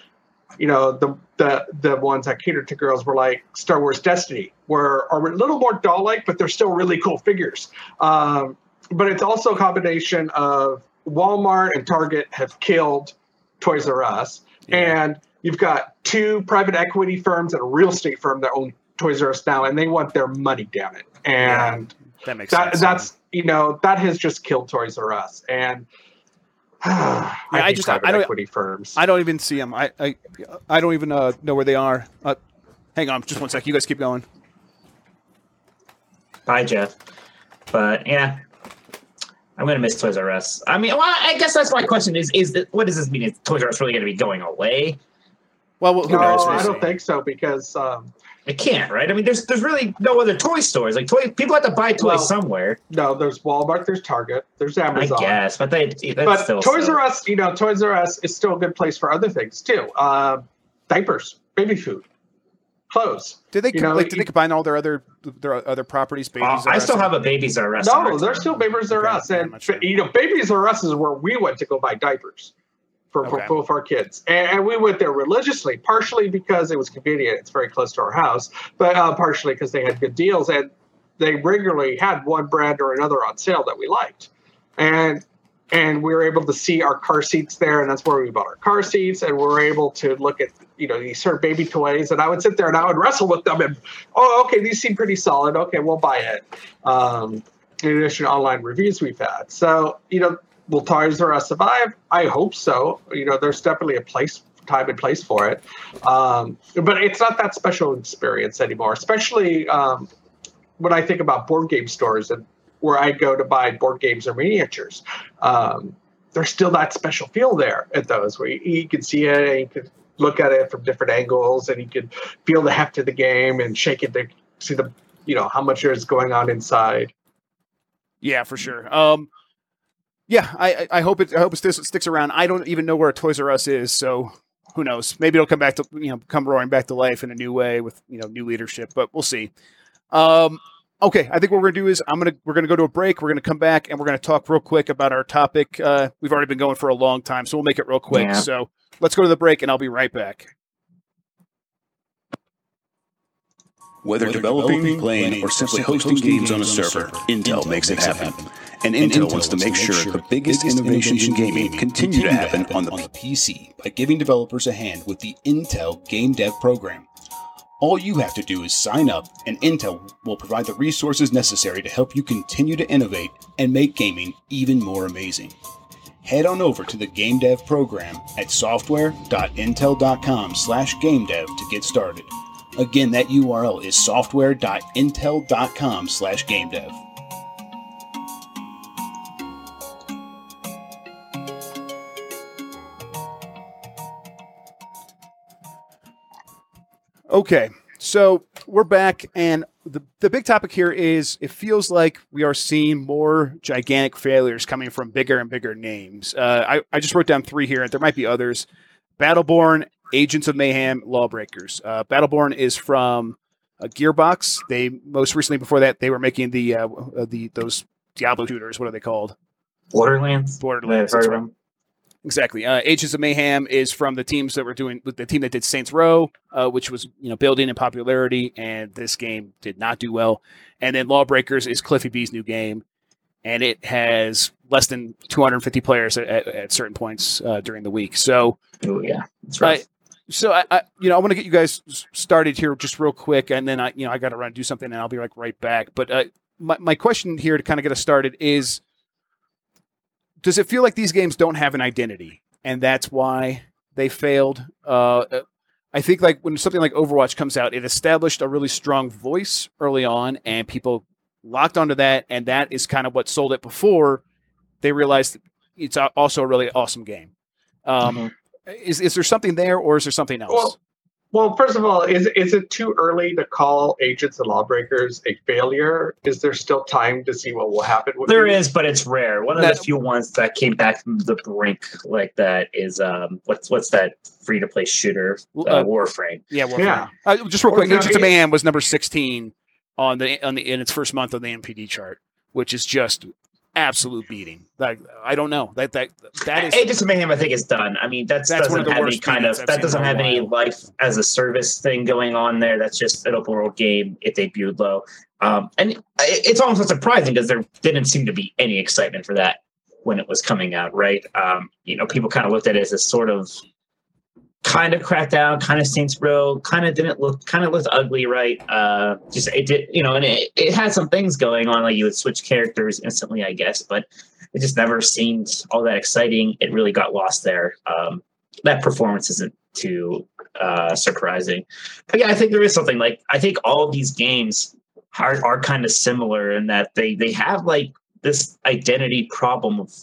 you know the the the ones that catered to girls were like Star Wars Destiny, were are a little more doll like, but they're still really cool figures. Um, but it's also a combination of Walmart and Target have killed Toys R Us, Yeah. and you've got two private equity firms and a real estate firm that own Toys R Us now, and they want their money damn it. And that makes that sense. that's you know that has just killed Toys R Us, and I, I just I don't- equity firms. I don't even see them. I I, I don't even uh, know where they are. Uh, hang on, just one sec. You guys keep going. Bye, Jeff. But yeah, I'm gonna miss Toys R Us. I mean, well, I guess that's my question: is is that, what does this mean? Is Toys R Us really gonna be going away? Well, who no, knows? I don't think so because um, It can't, right? I mean, there's there's really no other toy stores. Like toy, people have to buy toys Well, somewhere. no, there's Walmart, there's Target, there's Amazon. I Amazon. guess, but they that's but still Toys so- R Us, you know, Toys R Us is still a good place for other things too. Uh, diapers, baby food, clothes. Did they you know, like? Did they combine all their other their other properties? Uh, Babies. R I Us, still have a Babies R Us. No, there's still Babies R Us, I'm and sure. you know, Babies R Us is where we went to go buy diapers for, Okay. for both our kids, and, and we went there religiously, partially because it was convenient; it's very close to our house, but uh, partially because they had good deals, and they regularly had one brand or another on sale that we liked, and and we were able to see our car seats there, and that's where we bought our car seats, and we were able to look at you know these sort of baby toys, and I would sit there and I would wrestle with them, and oh, okay, these seem pretty solid. Okay, we'll buy it. Um, in addition to online reviews we've had, so you know, will Toys R Us survive? I hope so. You know, there's definitely a place, time and place for it, um, but it's not that special experience anymore, especially um, when I think about board game stores and where I go to buy board games or miniatures. Um, there's still that special feel there at those where you, you can see it and you can look at it from different angles and you can feel the heft of the game and shake it to see the you know how much is going on inside. Yeah, for sure. Um, yeah, I, I hope it I hope it sticks, sticks around. I don't even know where Toys R Us is, so who knows? Maybe it'll come back to you know come roaring back to life in a new way with you know new leadership, but we'll see. Um, okay, I think what we're gonna do is I'm gonna we're gonna go to a break. We're gonna come back and we're gonna talk real quick about our topic. Uh, we've already been going for a long time, so we'll make it real quick. Yeah. So let's go to the break, and I'll be right back. Whether developing, playing, or simply hosting games on a server, Intel makes it happen. And Intel wants to make sure the biggest innovations in gaming continue to happen on the PC by giving developers a hand with the Intel Game Dev Program. All you have to do is sign up, and Intel will provide the resources necessary to help you continue to innovate and make gaming even more amazing. Head on over to the Game Dev program at software.intel.com slash gamedev to get started. Again, that URL is software.intel.com Okay, so we're back, and the, the big topic here is it feels like we are seeing more gigantic failures coming from bigger and bigger names. Uh, I, I just wrote down three here, and there might be others Battleborn, Agents of Mayhem, Lawbreakers. Uh, Battleborn is from uh, Gearbox. They most recently, before that, they were making the uh, uh, the those Diablo shooters. What are they called? Borderlands. Borderlands. That's right. Exactly. Uh, Agents of Mayhem is from the teams that were doing with the team that did Saints Row, uh, which was you know building in popularity, and this game did not do well. And then Lawbreakers is Cliffy B's new game, and it has less than 250 players at, at, at certain points uh, during the week. So, Ooh, yeah, that's right. So I, I you know I want to get you guys started here just real quick, and then I you know I got to run and do something, and I'll be like right back. But uh, my my question here to kind of get us started is does it feel like these games don't have an identity and that's why they failed? Uh, i think like when something like overwatch comes out it established a really strong voice early on and people locked onto that and that is kind of what sold it before they realized it's also a really awesome game. Um, Mhm. is, is there something there or is there something else? Well, well, first of all, is is it too early to call Agents and Lawbreakers a failure? Is there still time to see what will happen with There these? is, but it's rare. One of That- the few ones that came back from the brink like that is um what's what's that free to play shooter uh, Uh, Warframe. yeah, well, Yeah. Uh, just real quick no, agents of it- mayhem was number 16 on the on the in its first month on the NPD chart which is just absolute beating like i don't know that that that is Agents of Mayhem, I think, is done. I mean, that's, That's doesn't have any kind of I've that doesn't have any life as a service thing going on there. That's just an open world game. It debuted low, um, and it- it's almost surprising because there didn't seem to be any excitement for that when it was coming out. Right? Um, you know, people kind of looked at it as a sort of kind of crackdown, kind of Saints Row, kind of didn't look, kind of looked ugly, right? Uh, just it did, you know, and it, it had some things going on, like you would switch characters instantly, I guess, but it just never seemed all that exciting. It really got lost there. Um, that performance isn't too uh, surprising, but yeah, I think there is something like I think all these games are are kind of similar in that they they have like this identity problem of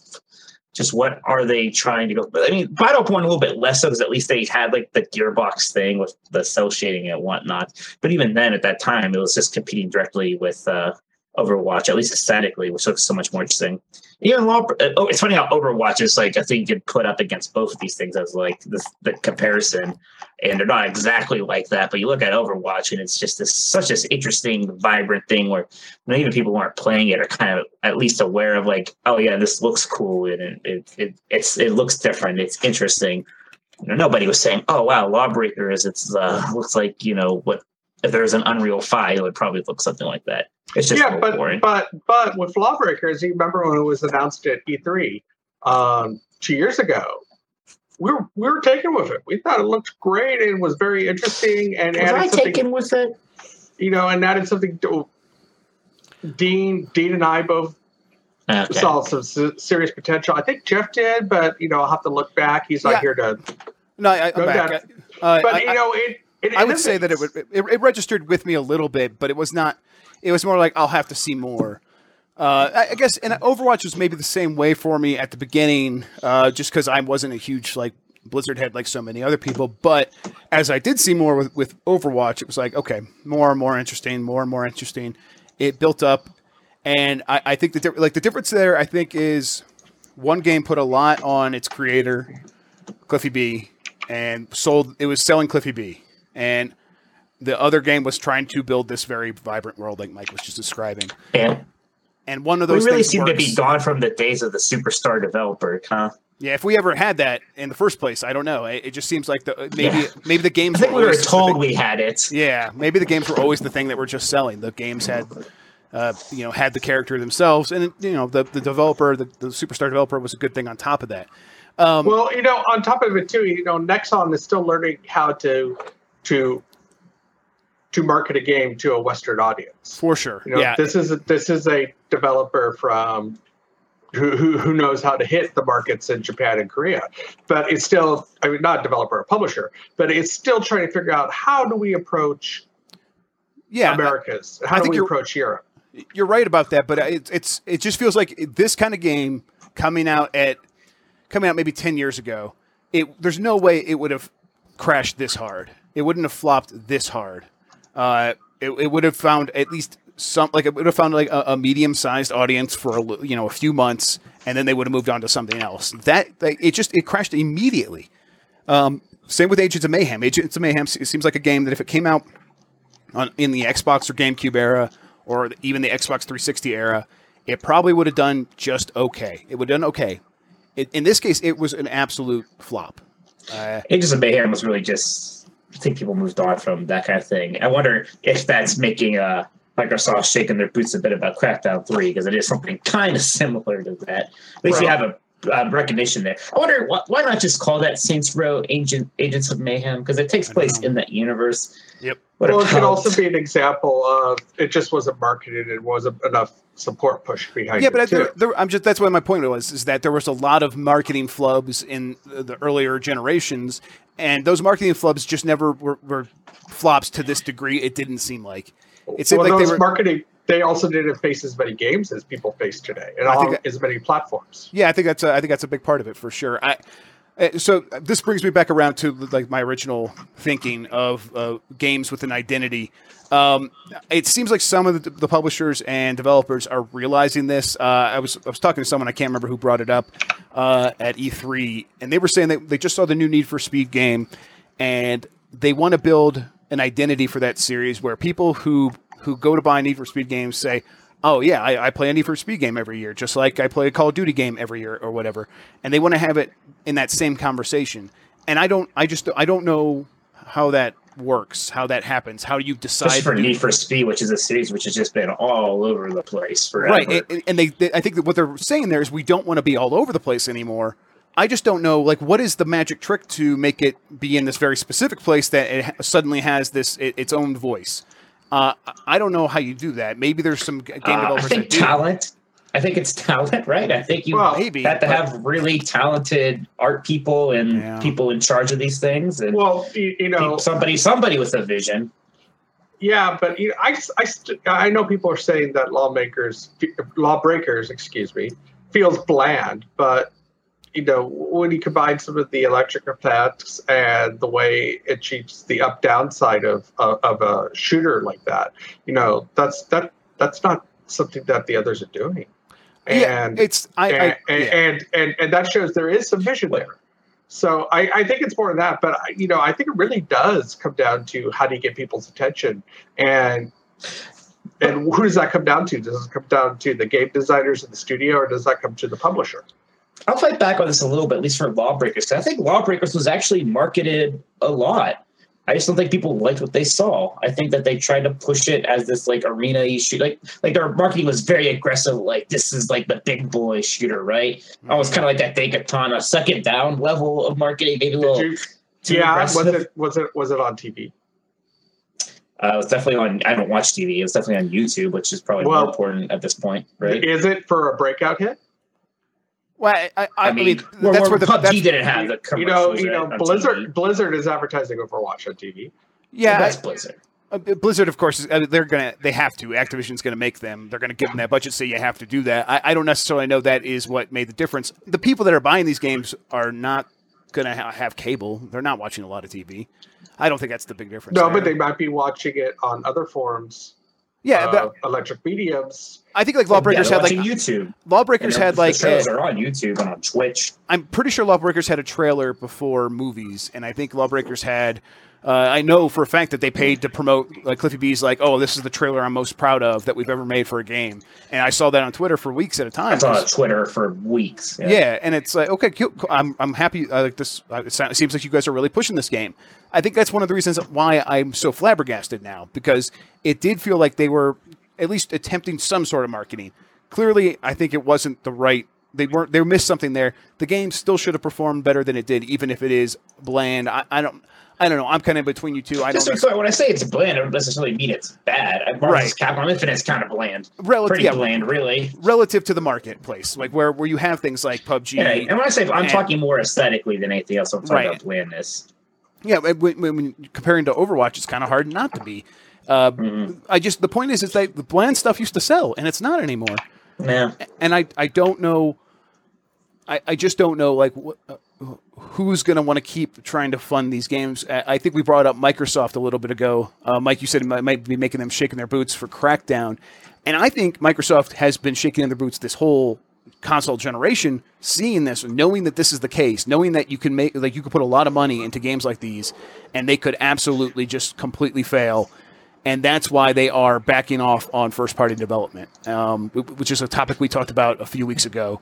just what are they trying to go? I mean, Battleborn a little bit less so because at least they had like the Gearbox thing with the cel shading and whatnot. But even then, at that time, it was just competing directly with uh, Overwatch, at least aesthetically, which looks so much more interesting. Even Law, uh, oh, it's funny how Overwatch is like I think you could put up against both of these things as like this the comparison, and they're not exactly like that. But you look at Overwatch, and it's just this such this interesting, vibrant thing where you know, even people who aren't playing it are kind of at least aware of like, oh yeah, this looks cool and it it, it it's it looks different. It's interesting. You know, nobody was saying, oh wow, Lawbreakers. It's uh, looks like you know what if there's an Unreal Five, it would probably look something like that. It's just yeah, but boring. but but with Lawbreakers, you remember when it was announced at E3 um, two years ago? We were we were taken with it. We thought it looked great and was very interesting and was added I something, taken with it? you know, and added something. To, Dean Dean and I both Okay. saw some serious potential. I think Jeff did, but you know, I'll have to look back. He's not Yeah. here to. no I, i'm Go back down. uh, But I, you know, it. It I would say that it would it, it registered with me a little bit, but it was not. It was more like I'll have to see more. Uh, I, I guess, and Overwatch was maybe the same way for me at the beginning, uh, just because I wasn't a huge like Blizzard head like so many other people. But as I did see more with, with Overwatch, it was like okay, more and more interesting, more and more interesting. It built up, and I, I think the like the difference there, I think, is one game put a lot on its creator, Cliffy B, and sold. It was selling Cliffy B, and the other game was trying to build this very vibrant world, like Mike was just describing. And And one of we those really things seem to be gone from the days of the superstar developer, huh? Yeah, if we ever had that in the first place, I don't know. It, it just seems like the maybe Yeah. maybe the games. I think we were told we had it. Yeah, maybe the games were always the thing that were just selling. The games had, uh, you know, had the character themselves, and you know, the the developer, the, the superstar developer, was a good thing on top of that. Um, Well, you know, on top of it too, you know, Nexon is still learning how to to to market a game to a Western audience. for sure. You know, yeah, this is a, this is a developer from who, who who knows how to hit the markets in Japan and Korea, but it's still I mean not a developer, a publisher, but it's still trying to figure out how do we approach yeah. Americas, I how do think we approach Europe. you're right about that, but it's it's it just feels like this kind of game coming out at coming out maybe ten years ago. It there's no way it would have crashed this hard. It wouldn't have flopped this hard. Uh, it, it would have found at least some like it would have found like a, a medium sized audience for a, you know a few months, and then they would have moved on to something else. That like, it just it crashed immediately. Um, same with Agents of Mayhem. Agents of Mayhem se- seems like a game that if it came out on in the Xbox or GameCube era, or even the Xbox 360 era, it probably would have done just okay. It would have done okay. It, in this case, it was an absolute flop. Uh, Agents of Mayhem was really just. I think people moved on from that kind of thing. I wonder if that's making uh, Microsoft shaking their boots a bit about Crackdown 3 because it is something kind of similar to that. At least you have a uh, recognition there. I wonder why, why not just call that Saints Row Agent Agents of Mayhem because it takes place in that universe. Yep. What Well, it could also be an example of it just wasn't marketed It wasn't enough support push behind yeah, it. but I, too. there, there, I'm just that's what my point was is that there was a lot of marketing flubs in the the earlier generations, and those marketing flubs just never were, were flops to this degree. It didn't seem like it seemed well, like they those were. marketing. They also didn't face as many games as people face today, and I think that- as many platforms. Yeah, I think that's a, I think that's a big part of it for sure. I, uh, so this brings me back around to like my original thinking of uh, games with an identity. Um, it seems like some of the, the publishers and developers are realizing this. Uh, I was I was talking to someone I can't remember who brought it up uh, at E3, and they were saying that they just saw the new Need for Speed game, and they want to build an identity for that series where people who who go to buy Need for Speed games say, "Oh yeah, I, I play a Need for Speed game every year, just like I play a Call of Duty game every year or whatever," and they want to have it in that same conversation. And I don't, I just, I don't know how that works, how that happens. How do you decide? Especially for Need for Speed, which is a series which has just been all over the place forever. right? And, and they, they, I think that what they're saying there is we don't want to be all over the place anymore. I just don't know, like, what is the magic trick to make it be in this very specific place that it suddenly has this it, its own voice? Uh, I- I don't know how you do that. Maybe there's some g- game Uh, I developers think that do. talent. I think it's talent, right? I think you Well, Maybe, have to but- have really talented art people and Yeah. people in charge of these things, and Well, you, you know, somebody somebody with a vision. yeah, but you know, I, I, st- I know people are saying that lawmakers, lawbreakers, excuse me, feels bland, but you know, when you combine some of the electric effects and the way it achieves the up downside of, of of a shooter like that, you know, that's that that's not something that the others are doing. yeah, And it's I, and, I and, yeah. and, and and that shows there is some vision there. So I, I think it's more than that, but I- you know I think it really does come down to how do you get people's attention, and and who does that come down to? Does it come down to the game designers in the studio, or does that come to the publisher? I'll fight back on this a little bit, at least for Lawbreakers. I think Lawbreakers was actually marketed a lot. I just don't think people liked what they saw. I think that they tried to push it as this like arena shoot, like like their marketing was very aggressive. Like this is like the big boy shooter, right? Almost kind of like that Daikatana second down level of marketing, maybe a little you, yeah, aggressive. was it was it was it on TV? Uh, it was definitely on. I don't watch TV. It was definitely on YouTube, which is probably Well- more important at this point, right? Is it for a breakout hit? Well, I, I, I, mean, where, that's where where the PUBG that's, didn't have the You know, you know, Blizzard TV. Blizzard is advertising Overwatch on TV. yeah. that's Blizzard. Uh, Blizzard, of course, is, uh, they're gonna they have to. Activision's gonna make them. They're gonna give them that budget, so you have to do that. I, I don't necessarily know that is what made the difference. The people that are buying these games are not gonna ha- have cable. They're not watching a lot of TV. I don't think that's the big difference. No, there. but they might be watching it on other forums. Yeah, uh, but electric mediums. I think like Lawbreakers yeah, had like YouTube. Lawbreakers had like shows a- are on YouTube and on Twitch. I'm pretty sure Lawbreakers had a trailer before movies, and I think Lawbreakers had. Uh, I know for a fact that they paid to promote like Cliffy B's like, oh, this is the trailer I'm most proud of that we've ever made for a game, and I saw that on Twitter for weeks at a time. I saw on Twitter for weeks. Yeah. and it's like okay, cool. cool. I'm I'm happy. Uh, like this, uh, it seems like you guys are really pushing this game. I think that's one of the reasons why I'm so flabbergasted now because it did feel like they were at least attempting some sort of marketing. Clearly, I think it wasn't the right. They weren't. They missed something there. The game still should have performed better than it did, even if it is bland. I, I don't. I don't know. I'm kind of between you two. I Just don't. to be clear, when I say it's bland, it doesn't necessarily mean it's bad. Marvel's Right. Capcom Infinite's kind of bland. Relative, Pretty yeah, bland, really. relative to the marketplace, like where where you have things like PUBG. Yeah, and when I say I'm And- talking more aesthetically than anything else, I'm talking Right. about blandness. Yeah, when, when, when comparing to Overwatch, it's kind of hard not to be. Uh, Mhm. I just the point is, is that the bland stuff used to sell, and it's not anymore. Yeah. And I I don't know. I, I just don't know like what. uh, who's going to want to keep trying to fund these games. I, think we brought up Microsoft a little bit ago. Uh, Mike, you said it might, might be making them shaking their boots for Crackdown, and I think Microsoft has been shaking their boots this whole console generation, seeing this, knowing that this is the case, knowing that you can make like you could put a lot of money into games like these, and they could absolutely just completely fail. And that's why they are backing off on first party development, um, which is a topic we talked about a few weeks ago.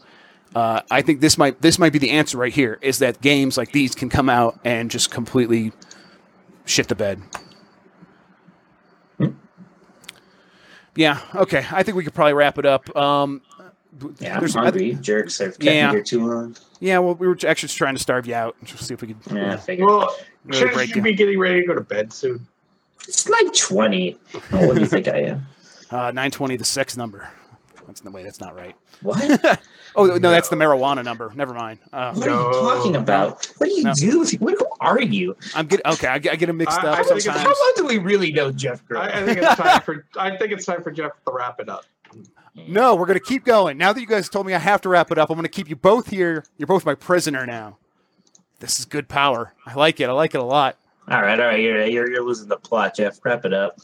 Uh, I think this might this might be the answer right here is that games like these can come out and just completely shit the bed. Yeah. Okay. I think we could probably wrap it up. Um, Yeah, I'm there's- I- hungry. Jerks have kept Yeah. me here too long. yeah. Well, we were actually just trying to starve you out. And just see if we could. Yeah, I. Well, Really shouldn't break you be getting ready to go to bed soon? It's like 20. Oh, what do you think I am? Uh, 920, the sex number. That's no way. That's not right. What? Oh no, that's the marijuana number. Never mind. Uh, What are you talking about? What do you No. do? What, who are you? I'm get okay. I get, I get them mixed I- up I sometimes. How long do we really know Jeff I, I think it's time for I think it's time for Jeff to wrap it up. No, we're gonna keep going. Now that you guys told me I have to wrap it up, I'm gonna keep you both here. You're both my prisoner now. This is good power. I like it. I like it a lot. all right, all right. You're, you're, you're losing the plot, Jeff. Wrap it up.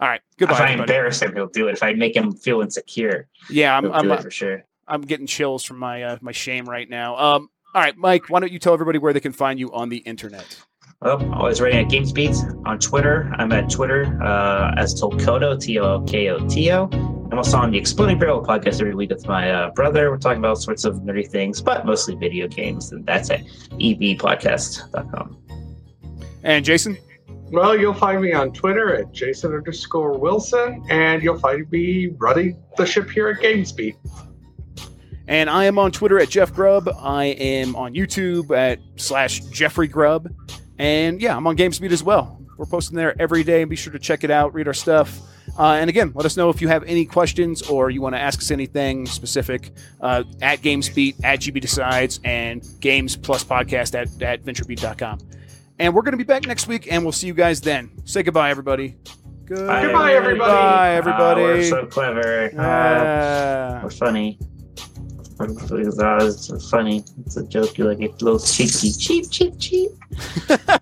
All right. Goodbye. if I everybody. embarrass him, he'll do it. If I make him feel insecure, Yeah, I'm I'm, for sure. I'm getting chills from my uh, my shame right now. Um. All right, Mike. Why don't you tell everybody where they can find you on the internet? Well, always writing at GamesBeat on Twitter. I'm at Twitter uh, as Tolkoto, T O L K O T O. I'm also on the Exploding Barrel podcast every week with my uh, brother. We're talking about all sorts of nerdy things, but mostly video games. And that's at ebpodcast.com. And Jason. Well, you'll find me on Twitter at Jason underscore Wilson, and you'll find me running the ship here at GamesBeat. And I am on Twitter at Jeff Grubb. I am on YouTube at slash Jeffrey Grubb. And yeah, I'm on GamesBeat as well. We're posting there every day. Be sure to check it out, read our stuff. Uh, and again, let us know if you have any questions or you want to ask us anything specific uh, at GamesBeat, at GB Decides, and Games Plus Podcast at, at VentureBeat.com. And we're going to be back next week, and we'll see you guys then. Say goodbye, everybody. Good. Goodbye, everybody. Bye, Uh, everybody. we're so clever. Uh, we're funny. We're, it's funny. It's a joke. You like it a little cheeky, cheap, cheap, cheap.